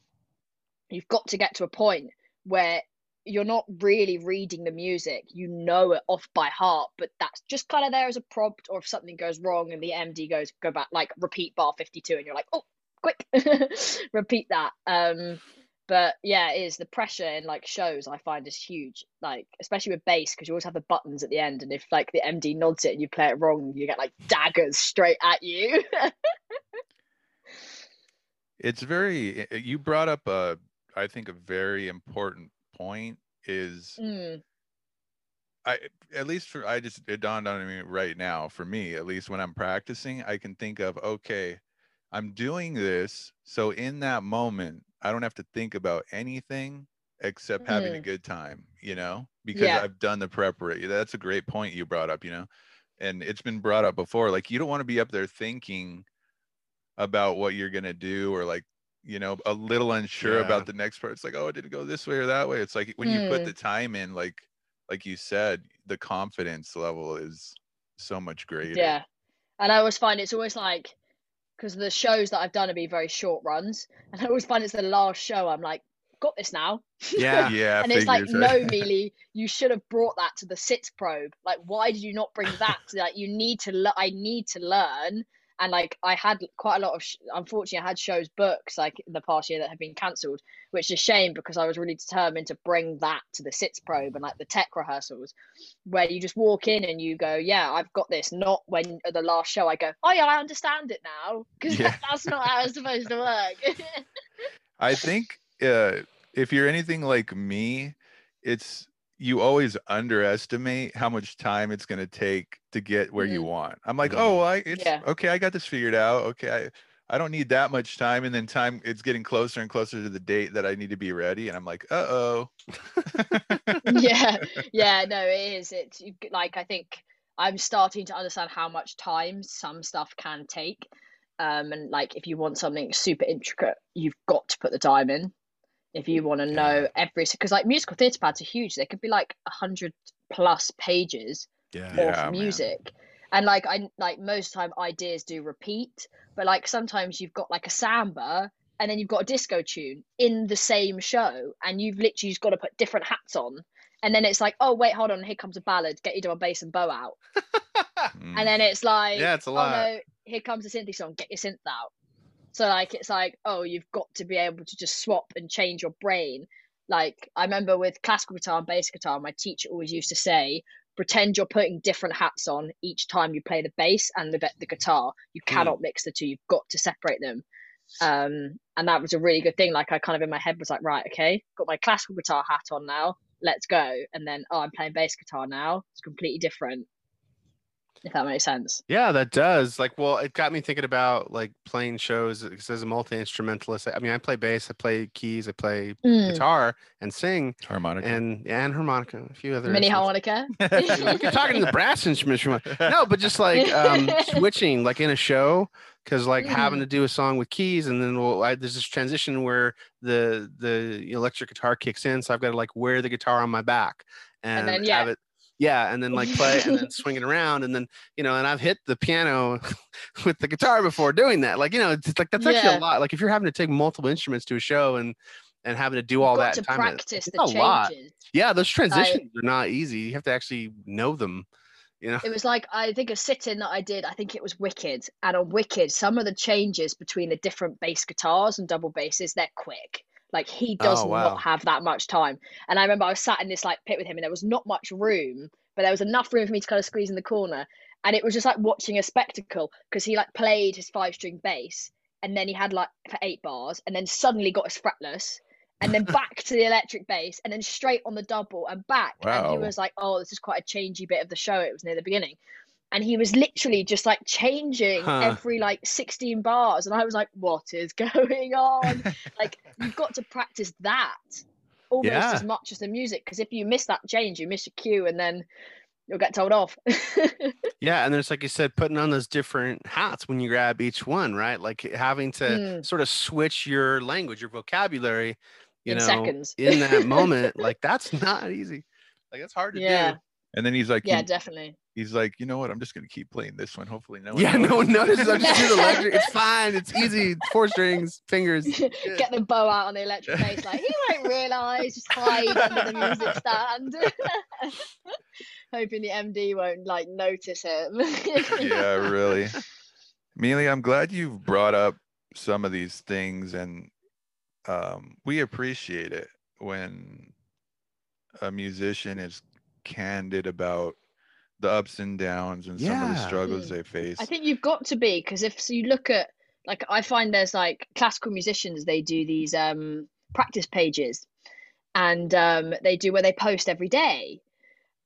you've got to get to a point where you're not really reading the music. You know it off by heart, but that's just kind of there as a prompt. Or if something goes wrong and the MD goes, go back, like repeat bar 52, and you're like, oh, quick, repeat that. Um, but yeah, it is the pressure in like shows I find is huge. Like especially with bass because you always have the buttons at the end, and if like the MD nods it and you play it wrong, you get like daggers straight at you. It's very. You brought up a, I think, a very important point. Is Mm, I at least for I just it dawned on me right now. For me, at least when I'm practicing, I can think of okay, I'm doing this, so in that moment, I don't have to think about anything except having a Mhm. good time. You know, because Yeah. I've done the preparation. That's a great point you brought up. You know, and it's been brought up before. Like you don't want to be up there thinking about what you're gonna do or like you know a little unsure Yeah. about the next part it's like oh it didn't go this way or that way it's like when you put Mm. the time in like like you said the confidence level is so much greater yeah, and I always find it's always like because the shows that I've done have been very short runs, and I always find it's the last show. I'm like, got this now. Yeah. yeah and it's like, figures, no, right? Meelie, you should have brought that to the sitzprobe. Like, why did you not bring that? to Like, you need to. Le- I need to learn. And like, I had quite a lot of. Sh- Unfortunately, I had shows books like the past year that have been cancelled, which is a shame because I was really determined to bring that to the sitzprobe and like the tech rehearsals, where you just walk in and you go, yeah, I've got this. Not when at the last show I go, oh yeah, I understand it now because Yeah. that's not how it's supposed to work. i think uh if you're anything like me it's you always underestimate how much time it's going to take to get where you Mhm. want i'm like oh I, it's Yeah. okay i got this figured out okay I, I don't need that much time and then time it's getting closer and closer to the date that i need to be ready and i'm like uh-oh yeah yeah no it is it's like i think i'm starting to understand how much time some stuff can take um and like if you want something super intricate you've got to put the time in if you want to know every because like musical theatre pads are huge they could be like a hundred plus pages Yeah. Yeah, of man. music and like i like most time ideas do repeat but like sometimes you've got like a samba and then you've got a disco tune in the same show and you've literally just got to put different hats on and then it's like oh wait hold on here comes a ballad get your drum bass and bow out and then it's like Yeah, it's a oh lot. no here comes a synthy song get your synth out so like it's like oh you've got to be able to just swap and change your brain. Like i remember with classical guitar and bass guitar my teacher always used to say pretend you're putting different hats on each time you play the bass and the, the guitar. You Hmm. cannot mix the two. You've got to separate them. Um and that was a really good thing. Like i kind of in my head was like right okay got my classical guitar hat on now. Let's go. And then oh i'm playing bass guitar now. It's completely different if that makes sense Yeah, that does. Like, well, it got me thinking about like playing shows because as a multi instrumentalist, I mean, I play bass, I play keys, I play Mm. guitar and sing, harmonica and and harmonica, a few other mini harmonica we could talk into the brass instruments. if you want. No, but just like um, switching, like in a show, because like having to do a song with keys, and then well, I, there's this transition where the the electric guitar kicks in, so I've got to like wear the guitar on my back and, then, have yeah. it. Yeah, and then like play and then swing it around, and then you know, and I've hit the piano with the guitar before doing that. Like you know, it's like that's actually Yeah. a lot. Like if you're having to take multiple instruments to a show and and having to do all that to time, practice it's the a lot. Yeah, those transitions are not easy. You have to actually know them. You know. it was like I think a sit-in that I did. I think it was Wicked, and on Wicked, some of the changes between the different bass guitars and double basses, they're quick. Like he does Oh, wow. not have that much time. And I remember I was sat in this like pit with him, and there was not much room, but there was enough room for me to kind of squeeze in the corner. And it was just like watching a spectacle because he like played his five-string bass, and then he had like for eight bars, and then suddenly got his fretless, and then back to the electric bass and then straight on the double and back. And he was like, "Oh, this is quite a changey bit of the show. It was near the beginning." And he was literally just like changing Huh. every like 16 bars. And I was like, what is going on? like, you've got to practice that almost Yeah. as much as the music. Because if you miss that change, you miss your cue and then you'll get told off. Yeah, and there's like you said, putting on those different hats when you grab each one, right? Like having to Mm. sort of switch your language, your vocabulary, you In know, seconds. in that moment. Like that's not easy. Like that's hard to Yeah. do. And then he's like, yeah, he- definitely. He's like, you know what? I'm just gonna keep playing this one. Hopefully, no one. Yeah, no one notices." notices. I'm just doing the electric. It's fine. It's easy. Four strings, fingers. Get the bow out on the electric bass. Like, he won't realise. Just hide under the music stand. Hoping the MD won't like notice him. yeah, really. Meelie, I'm glad you've brought up some of these things, and um, we appreciate it when a musician is candid about the ups and downs and some of the struggles Mm. they face. I think you've got to be because if so you look at like I find there's like classical musicians they do these um practice pages and um they do where they post every day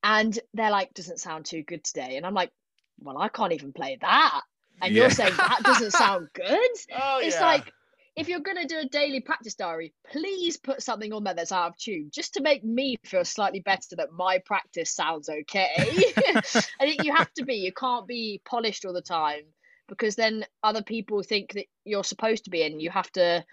and they're like doesn't sound too good today and I'm like well I can't even play that and Yeah. you're saying that doesn't sound good Oh it's like if you're going to do a daily practice diary please put something on there that's out of tune just to make me feel slightly better that my practice sounds okay. I think you have to be. You can't be polished all the time because then other people think that you're supposed to be and you have to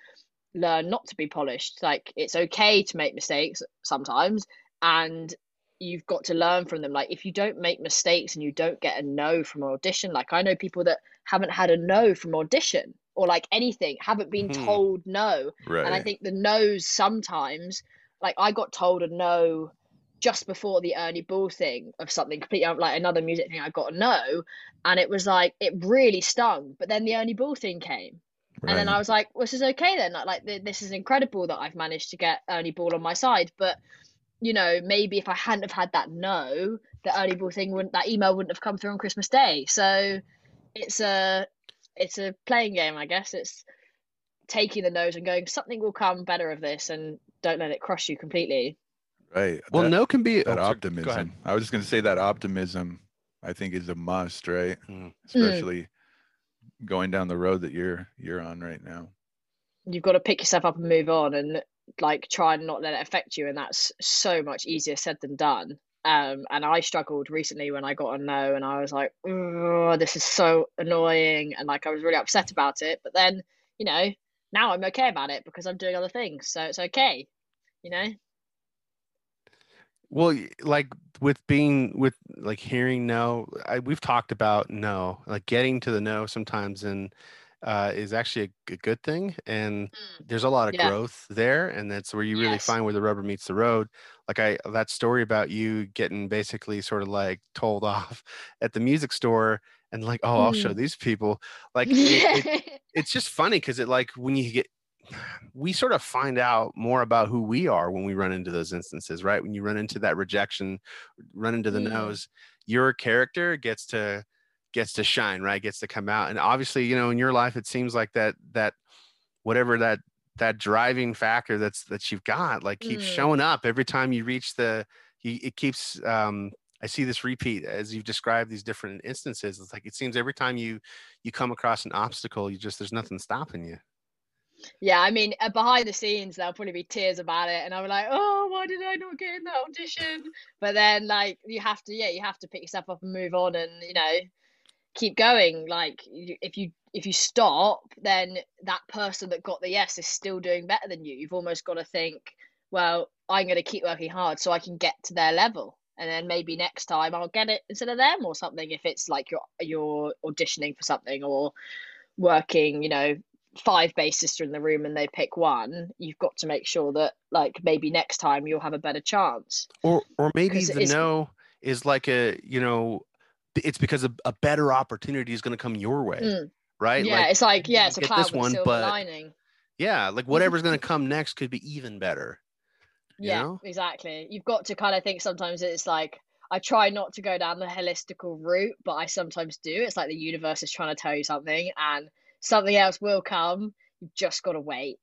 learn not to be polished. Like it's okay to make mistakes sometimes and you've got to learn from them. Like if you don't make mistakes and you don't get a no from an audition like i know people that haven't had a no from audition or like anything haven't been Mhm. told no right. and I think the no's sometimes, like I got told a no just before the Ernie Ball thing of something completely like another music thing. I got a no, and it was like it really stung. But then the Ernie Ball thing came, and then. I was like, well, "This is okay then. Like, like this is incredible that I've managed to get Ernie Ball on my side." But you know, maybe if I hadn't have had that no, the Ernie Ball thing wouldn't that email wouldn't have come through on Christmas Day. So it's a it's a playing game, I guess. It's taking the nose and going, something will come better of this, and don't let it crush you completely. right. well, that, no can be that oh, sorry, go optimism. I was just gonna say that optimism. I think is a must, right? Mm. Especially going down the road that you're you're on right now. You've got to pick yourself up and move on, and like try and not let it affect you. And that's so much easier said than done. Um, and I struggled recently when I got a no, and I was like, oh, this is so annoying, and like I was really upset about it. But then, you know, now I'm okay about it because I'm doing other things, so it's okay. You know. Well, like with being with like hearing no, I, we've talked about no, like getting to the no sometimes and uh, is actually a good thing. And there's a lot of Yeah. growth there, and that's where you really Yes. find where the rubber meets the road. Like I that story about you getting basically sort of like told off at the music store and like, oh, I'll show Mm. these people. Like it- it- it's just funny because it like when you get we sort of find out more about who we are when we run into those instances right when you run into that rejection run into the Mm. nose your character gets to gets to shine right gets to come out and obviously you know in your life it seems like that that whatever that that driving factor that's that you've got like keeps Mm. showing up every time you reach the you, it keeps um I see this repeat as you've described these different instances. It's like it seems every time you you come across an obstacle, you just there's nothing stopping you. Yeah, I mean, uh, behind the scenes, there'll probably be tears about it, and i'm like, "Oh, why did I not get in that audition?" But then, like, you have to, yeah, you have to pick yourself up and move on, and you know, keep going. Like, if you if you stop, then that person that got the yes is still doing better than you. You've almost got to think, well, I'm going to keep working hard so I can get to their level, and then maybe next time I'll get it instead of them or something. If it's like you're you're auditioning for something or working, you know, five bassists are in the room and they pick one, you've got to make sure that like maybe next time you'll have a better chance. Or or maybe the no is like a you know it's because a, a better opportunity is going to come your way, Mm. right? Yeah, like, it's like yeah, it's a cloud this one, but lining. yeah, like whatever's going to come next could be even better. you Yeah, know? exactly. You've got to kind of think sometimes it's like I try not to go down the holistical route, but I sometimes do. It's like the universe is trying to tell you something and something else will come. You've just got to wait.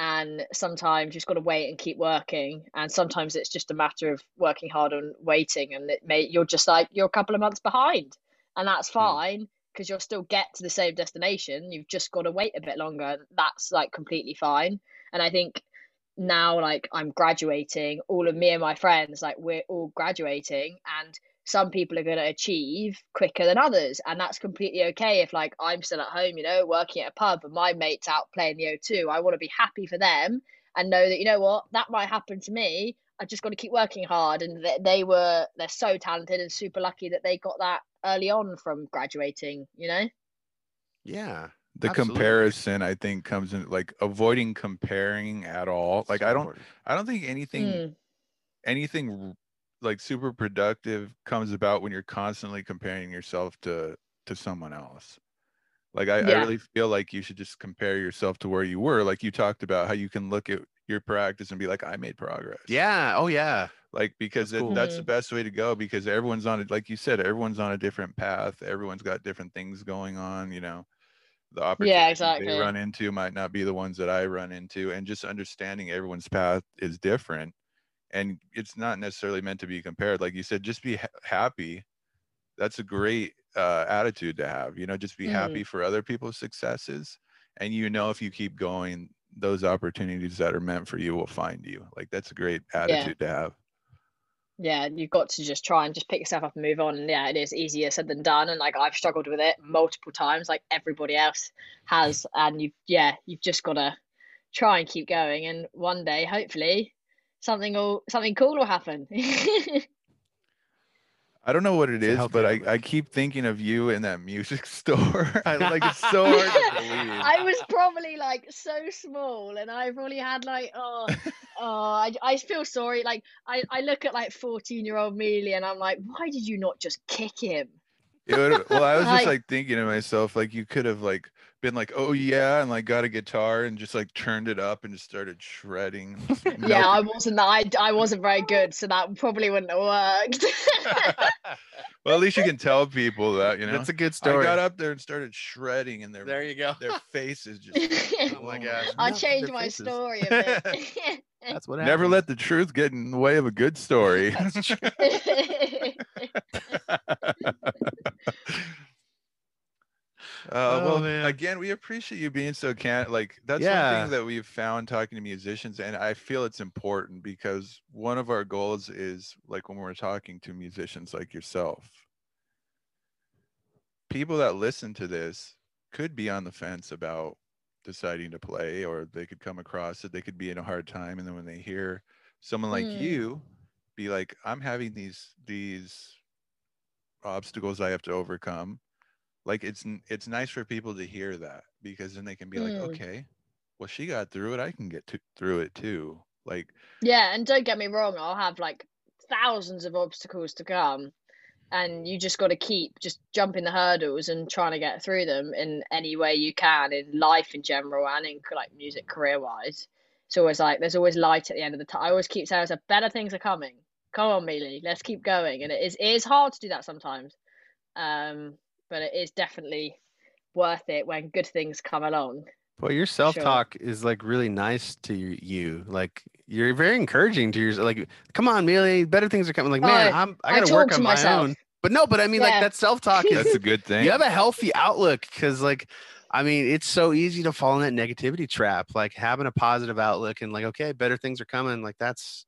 And sometimes you've got to wait and keep working and sometimes it's just a matter of working hard and waiting and it may you're just like you're a couple of months behind and that's hmm. fine because you'll still get to the same destination you've just got to wait a bit longer that's like completely fine and i think now like i'm graduating all of me and my friends like we're all graduating and some people are going to achieve quicker than others and that's completely okay if like i'm still at home you know working at a pub and my mates out playing the o2 i want to be happy for them and know that you know what that might happen to me. I just got to keep working hard and they, they were they're so talented and super lucky that they got that early on from graduating you know? Yeah. the Absolutely. comparison i think comes in like avoiding comparing at all. Like i don't i don't think anything Mm, anything r- like super productive comes about when you're constantly comparing yourself to to someone else like I, I really feel like you should just compare yourself to where you were like you talked about how you can look at your practice and be like i made progress Yeah. Oh yeah. like because That's it- cool. that's the Mhm. best way to go because everyone's on it like you said everyone's on a different path everyone's got different things going on you know the opportunities exactly. they run into might not be the ones that i run into and just understanding everyone's path is different and it's not necessarily meant to be compared like you said just be ha- happy. That's a great uh, attitude to have you know just be Mhm. happy for other people's successes and you know if you keep going those opportunities that are meant for you will find you. Like that's a great attitude to have. Yeah you've got to just try and just pick yourself up and move on and yeah it is easier said than done and like i've struggled with it multiple times like everybody else has and you've yeah you've just got to try and keep going and one day hopefully something will something cool will happen I don't know what it It's is, but I. I keep thinking of you in that music store. I like it's so hard to believe. I was probably like so small, and I've probably had like oh oh I, I feel sorry. Like I, I look at like fourteen year old Meelie, and I'm like, why did you not just kick him? It would- well, I was just Like- like thinking to myself, like you could have like been like, oh yeah, and like got a guitar and just like turned it up and just started shredding. just Yeah, melted- I wasn't. I, I wasn't very good, so that probably wouldn't have worked. well, at least you can tell people that, you know. That's a good story. I story. got up there and started shredding, and their There you go. their faces just. Oh my oh, gosh. I Not changed their my faces. story a bit. That's what Never let the truth get in the way of a good story. That's true. Uh, Oh, well, man. again, we appreciate you being so can like that's one Yeah. thing that we've found talking to musicians, and I feel it's important because one of our goals is like when we're talking to musicians like yourself, people that listen to this could be on the fence about deciding to play, or they could come across it, they could be in a hard time, and then when they hear someone like Mm. you be like, "I'm having these these obstacles I have to overcome." Like it's it's nice for people to hear that because then they can be like Mm. okay well she got through it i can get to, through it too like yeah, and don't get me wrong, I'll have like thousands of obstacles to come, and you just got to keep just jumping the hurdles and trying to get through them in any way you can in life in general and in like music career wise. It's always like there's always light at the end of the tunnel. I always keep saying, "So better things are coming. Come on, Meelie, let's keep going." And it is it is hard to do that sometimes, um, but it is definitely worth it when good things come along. Well, your self talk is like really nice to you- you. Like you're very encouraging to yourself. Like, come on, Meelie, better things are coming. Like, Oh, man, I'm I I gotta talk work to on my myself. own. But no, but I mean, like Yeah. that self talk is that's a good thing you have a healthy outlook because like i mean it's so easy to fall in that negativity trap like having a positive outlook and like okay better things are coming like that's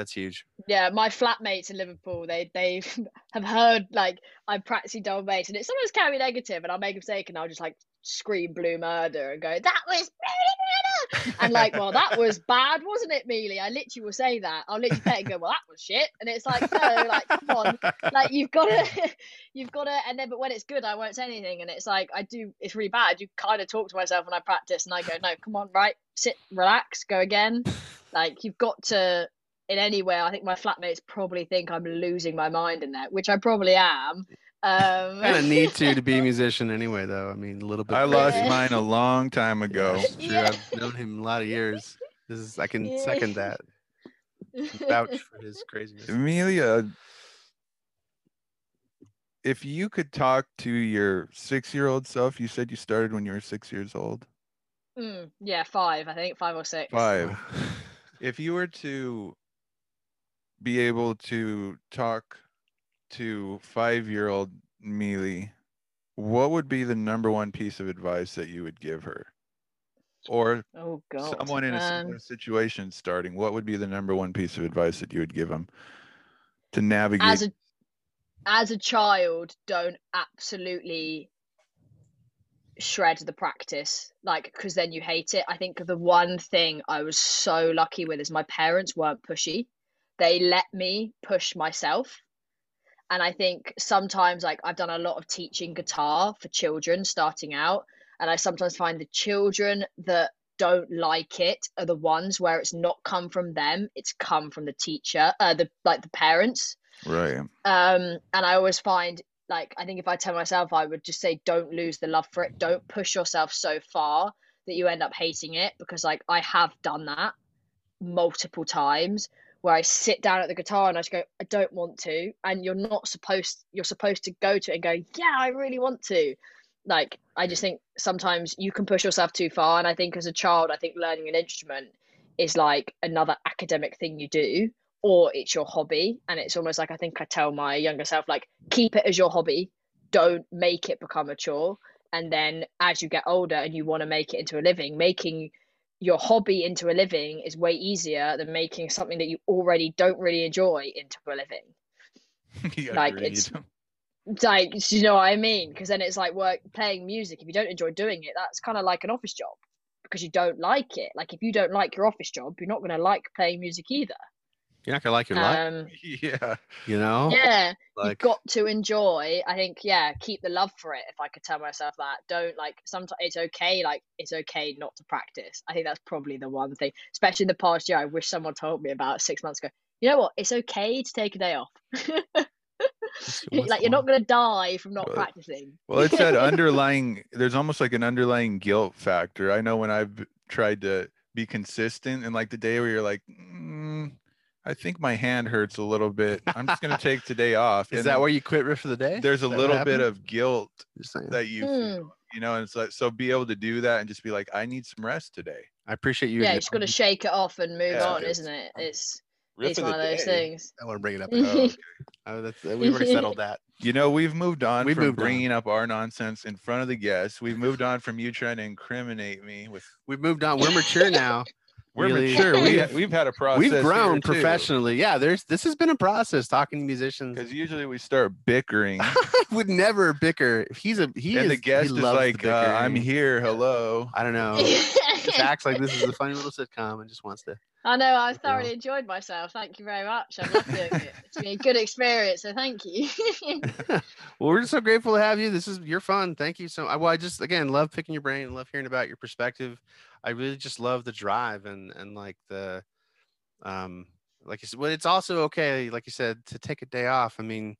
that's huge Yeah, my flatmates in Liverpool, they they have heard like I'm practicing double bass, and it sometimes can be negative, and I'll make a mistake, and I'll just like scream blue murder and go, "That was blue murder," and like, well, that was bad, wasn't it, Meelie? I literally will say that. I'll literally pet and go, "Well, that was shit," and it's like, no, like, come on, like you've got to, you've got to, and then but when it's good, I won't say anything, and it's like I do, it's really bad. You kind of talk to myself when I practice, and I go, "No, come on, right, sit, relax, go again." Like you've got to in any way. I think my flatmates probably think I'm losing my mind in that, which I probably am. Um, kind of need to to be a musician anyway though i mean a little bit i lost Yeah. mine a long time ago That's true. Yeah. i've known him a lot of years this is i can Yeah. second that vouch for his craziness amelia if you could talk to your six year old self you said you started when you were six years old Mm, yeah, five, I think, five or six. Five. If you were to be able to talk to five-year-old Meelie, what would be the number one piece of advice that you would give her? Or Oh god. someone in a Um, situation starting, what would be the number one piece of advice that you would give them to navigate? as a as a child don't absolutely shred the practice like because then you hate it i think the one thing i was so lucky with is my parents weren't pushy they let me push myself. And i think sometimes like i've done a lot of teaching guitar for children starting out and i sometimes find the children that don't like it are the ones where it's not come from them it's come from the teacher uh the like the parents. Right. um and i always find like i think if i tell myself i would just say don't lose the love for it. Don't push yourself so far that you end up hating it because like i have done that multiple times where i sit down at the guitar and i just go i don't want to and you're not supposed you're supposed to go to it and go yeah i really want to. Like i just think sometimes you can push yourself too far and i think as a child i think learning an instrument is like another academic thing you do or it's your hobby and it's almost like i think i tell my younger self like keep it as your hobby. Don't make it become a chore. And then as you get older and you want to make it into a living making your hobby into a living is way easier than making something that you already don't really enjoy into a living. Like, agreed. it's- like do you know what i mean? Because then it's like work playing music if you don't enjoy doing it that's kind of like an office job because you don't like it. Like if you don't like your office job you're not going to like playing music either You're not gonna like your life, um yeah. you know. yeah Like you've got to enjoy i think yeah keep the love for it if i could tell myself that don't like sometimes it's okay like it's okay not to practice i think that's probably the one thing especially in the past year i wish someone told me about six months ago you know what it's okay to take a day off what's- what's like you're not going to die from not Well, practicing Well, it's that underlying, there's almost like an underlying guilt factor. I know when I've tried to be consistent and like the day where you're like, mm, I think my hand hurts a little bit. I'm just going to take today off. Is and that why you quit riff for the day? there's a Is that what little bit of guilt that you feel, hmm. you know, and it's like, so be able to do that and just be like, I need some rest today. I appreciate you. yeah you just got to shake it off and move Yeah, on it's- isn't it um, it's Riff it's one the of those things I want to bring it up. Oh, okay. Oh, that's, we've already settled that. You know, we've moved on We've from moved on. bringing up our nonsense in front of the guests. We've moved on from you trying to incriminate me with. We've moved on. We're mature now. We're Really- mature. We, we've- we've had a process. We've grown professionally. Yeah, there's this has been a process talking to musicians. Because usually we start bickering, I would never bicker. He's a he and is the guest he is like, uh, "I'm here. Hello." I don't know. Just acts like this is a funny little sitcom and just wants to. I know Yeah. thoroughly enjoyed myself. Thank you very much. Doing it. It's been a good experience, so thank you. well, we're just so grateful to have you. This is you're fun. Thank you so. I- Well, I just again love picking your brain. Love hearing about your perspective. I really just love the drive and and like the, um, like you said. Well, it's also okay, like you said, to take a day off. I mean,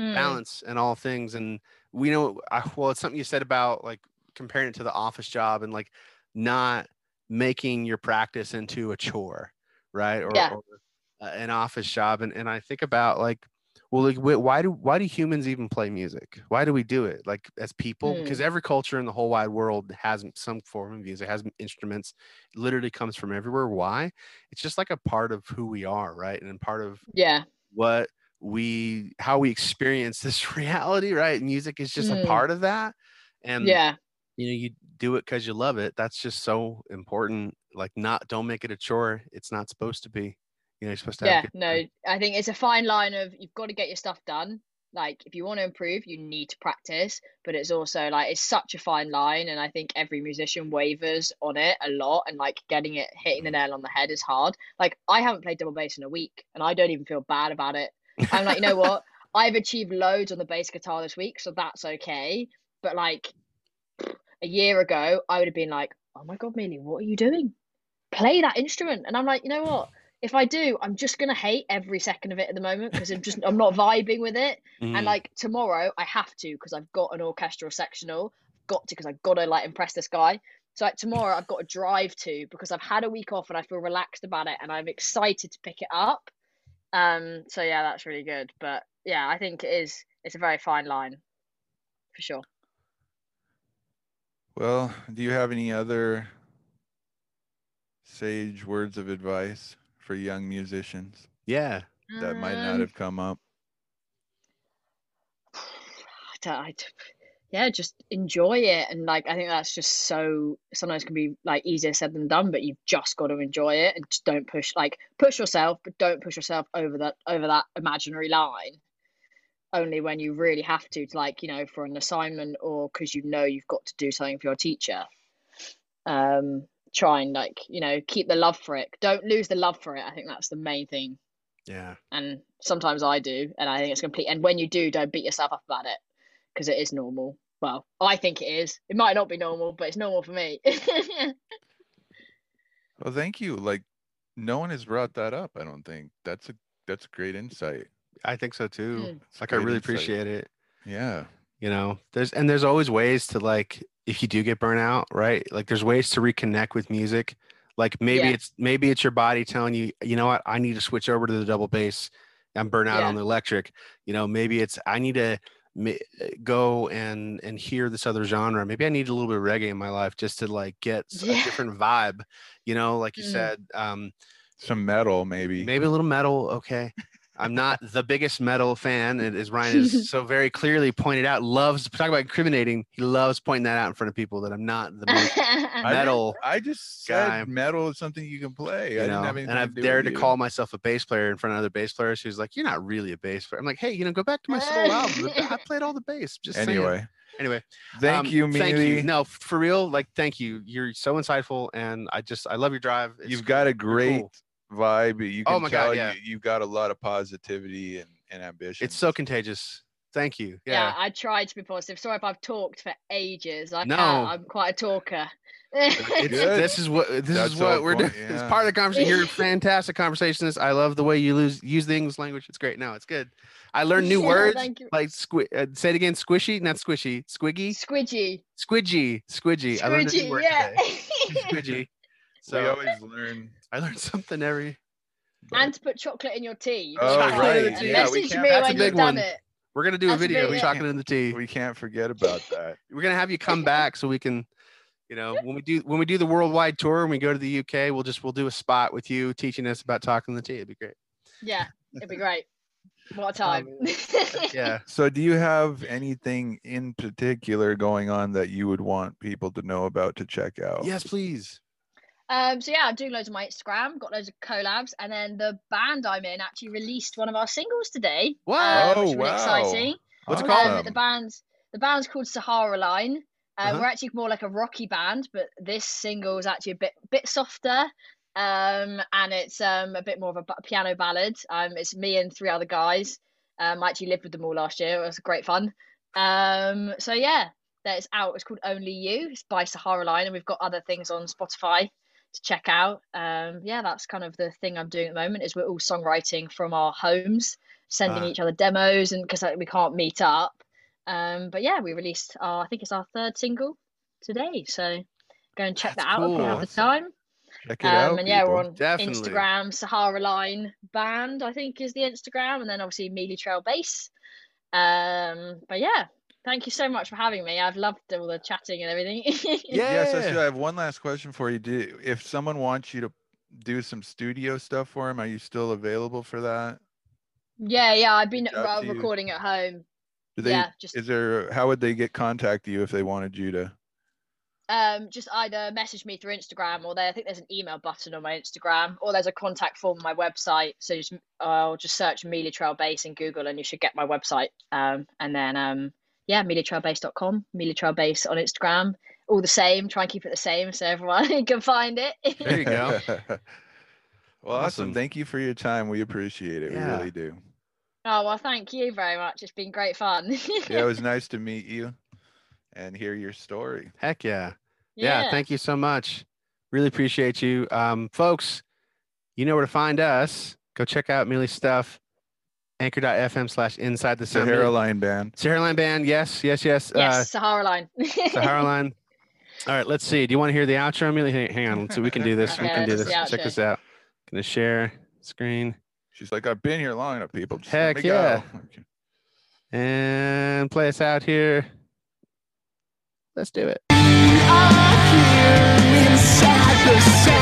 Mm. balance and all things. And we know, I, well, it's something you said about like comparing it to the office job and like not making your practice into a chore, right? Or, Yeah. or uh, an office job. And, and I think about like, well, like, why do why do humans even play music? Why do we do it? Like as people, because every culture in the whole wide world has some form of music, has instruments. It literally comes from everywhere. Why? It's just like a part of who we are, right? And part of yeah, what we how we experience this reality right music is just a Mm. part of that and yeah, you know you do it because you love it that's just so important like not don't make it a chore it's not supposed to be you know you're supposed to have yeah. No, time. I think it's a fine line of you've got to get your stuff done. Like if you want to improve, you need to practice, but it's also like it's such a fine line, and I think every musician wavers on it a lot, and like getting it hitting the mm-hmm. nail on the head is hard. Like I haven't played double bass in a week, and I don't even feel bad about it. I'm like, you know what? I've achieved loads on the bass guitar this week, so that's okay. But like a year ago, I would have been like, oh my God, Millie, what are you doing? Play that instrument. And I'm like, you know what? If I do, I'm just gonna hate every second of it at the moment because I'm just I'm not vibing with it. Mhm. And like tomorrow, I have to because I've got an orchestral sectional. Got to because I've got to like impress this guy. So like tomorrow, I've got to drive to because I've had a week off and I feel relaxed about it and I'm excited to pick it up. Um. So yeah, that's really good. But yeah, I think it is. It's a very fine line, for sure. Well, do you have any other sage words of advice for young musicians Yeah. that might not Um, have come up? I don't- I d- yeah, just enjoy it. And like, I think that's just so sometimes can be like easier said than done, but you've just got to enjoy it and just don't push, like, push yourself, but don't push yourself over that, over that imaginary line. Only when you really have to, like, you know, for an assignment or because you know you've got to do something for your teacher. Um, try and like, you know, keep the love for it. Don't lose the love for it. I think that's the main thing Yeah. and sometimes I do, and I think it's complete. And when you do, don't beat yourself up about it because it is normal. Well, I think it is. It might not be normal, but it's normal for me. Well, thank you. Like, no one has brought that up. I don't think that's a that's a great insight. I think so too. Mm. It's Like I really appreciate it. Yeah. You know, there's and there's always ways to like if you do get burnt out, right? Like there's ways to reconnect with music. Like maybe Yeah. it's maybe it's your body telling you, you know what, I need to switch over to the double bass. I'm burnt out on the electric. You know, maybe it's I need to ma- go and and hear this other genre. Maybe I need a little bit of reggae in my life just to like get s- a Yeah. different vibe. You know, like you Mm. said, um, Some metal, maybe. maybe a little metal. Okay. I'm not the biggest metal fan, and as Ryan has so very clearly pointed out, loves talk about incriminating. He loves pointing that out in front of people that I'm not the most metal. I just said guy. metal is something you can play. You I know, didn't have and I've to dared to you. call myself a bass player in front of other bass players. Who's like, "You're not really a bass player." I'm like, "Hey, you know, go back to my solo album. I played all the bass." Just saying. Anyway, anyway, thank um, you, Thank you. No, for real, like, thank you. You're so insightful, and I just, I love your drive. It's You've got a great cool. Vibe. You can Oh my God, tell yeah. you, you've got a lot of positivity and, and ambition. It's so contagious. Thank you. yeah. Yeah. I tried to be positive. Sorry if I've talked for ages. I No. can't. I'm quite a talker. This is what this That's is what we're doing. point- It's part of the conversation. You're a fantastic conversationist. I love the way you lose use the English language. It's great. No, it's good. I learned new Yeah, words thank you. like squi- uh, say it again. Squishy, not squishy. Squiggy, Squidgy. squidgy, squidgy. I learned a new Squidgy. word Yeah. today. Squidgy. We So always learn. I learned something every. but- and to put chocolate in your tea. Oh, got right. and Yeah, we message can't- me that's a when big you've done one. it. We're gonna do a That's a video big- of chocolate in the tea. we can't forget about that. We're gonna have you come back so we can, you know, when we do when we do the worldwide tour and we go to the UK, we'll just we'll do a spot with you teaching us about talking the tea. It'd be great. Yeah, it'd be great. What a um, time. Yeah. So, do you have anything in particular going on that you would want people to know about to check out? Yes, please. Um, so yeah, I'm doing loads of my Instagram, got loads of collabs, and then the band I'm in actually released one of our singles today. What? um, which Oh, is really wow. exciting. What's it Um, called? Awesome. the band's the band's called Sahara Line. Uh, Uh-huh. We're actually more like a rocky band, but this single is actually a bit bit softer, um, and it's um a bit more of a ba- piano ballad. Um, it's me and three other guys. Um, I actually lived with them all last year. It was great fun. Um, so yeah, that is out. It's called Only You. It's by Sahara Line, and we've got other things on Spotify to check out. Um, yeah, that's kind of the thing I'm doing at the moment. Is we're all songwriting from our homes, sending Ah. each other demos, and because we can't meet up. Um, but yeah, we released our I think it's our third single today. So go and check That's that out if you have the time. Check it Um, out. and yeah, we're on Definitely. Instagram, Sahara Line Band, I think is the Instagram, and then obviously Meelie Traill Bass. Um, but yeah, thank you so much for having me. I've loved all the chatting and everything. Yes, I Yeah. should- I have one last question for you. Do if someone wants you to do some studio stuff for him, are you still available for that? yeah, yeah, I've been uh, to you. recording at home. Do they? yeah, just Is there? How would they get contact you if they wanted you to? um, just either message me through Instagram or there. I think there's an email button on my Instagram, or there's a contact form on my website. So just I'll just search Meelie Traill Bass in Google, and you should get my website. Um, and then um, yeah, meelietraillbass.com, Meelie Traill Bass on Instagram. All the same. Try and keep it the same so everyone can find it. There you go. well, awesome. Awesome. Thank you for your time. We appreciate it. Yeah. We really do. oh well, thank you very much. It's been great fun. Yeah, it was nice to meet you and hear your story. Heck yeah. yeah. Thank you so much. Really appreciate you. Um, folks, you know where to find us. Go check out Meelie's stuff. Anchor.fm slash inside the sound. Sahara Line Band. Sahara Line Band. Yes, yes, yes. Yes, Sahara Line. Uh, Sahara Line. All right, let's see. Do you want to hear the outro, Meelie? Hang, hang on. Let's see. We can do this. we Okay, can do this. Check this out. Gonna share screen She's like, I've been here long enough, people. Just Heck yeah. Okay. and play us out here. Let's do it. Inside the sound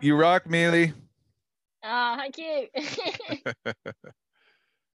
You rock, Meelie. Ah, oh, thank you.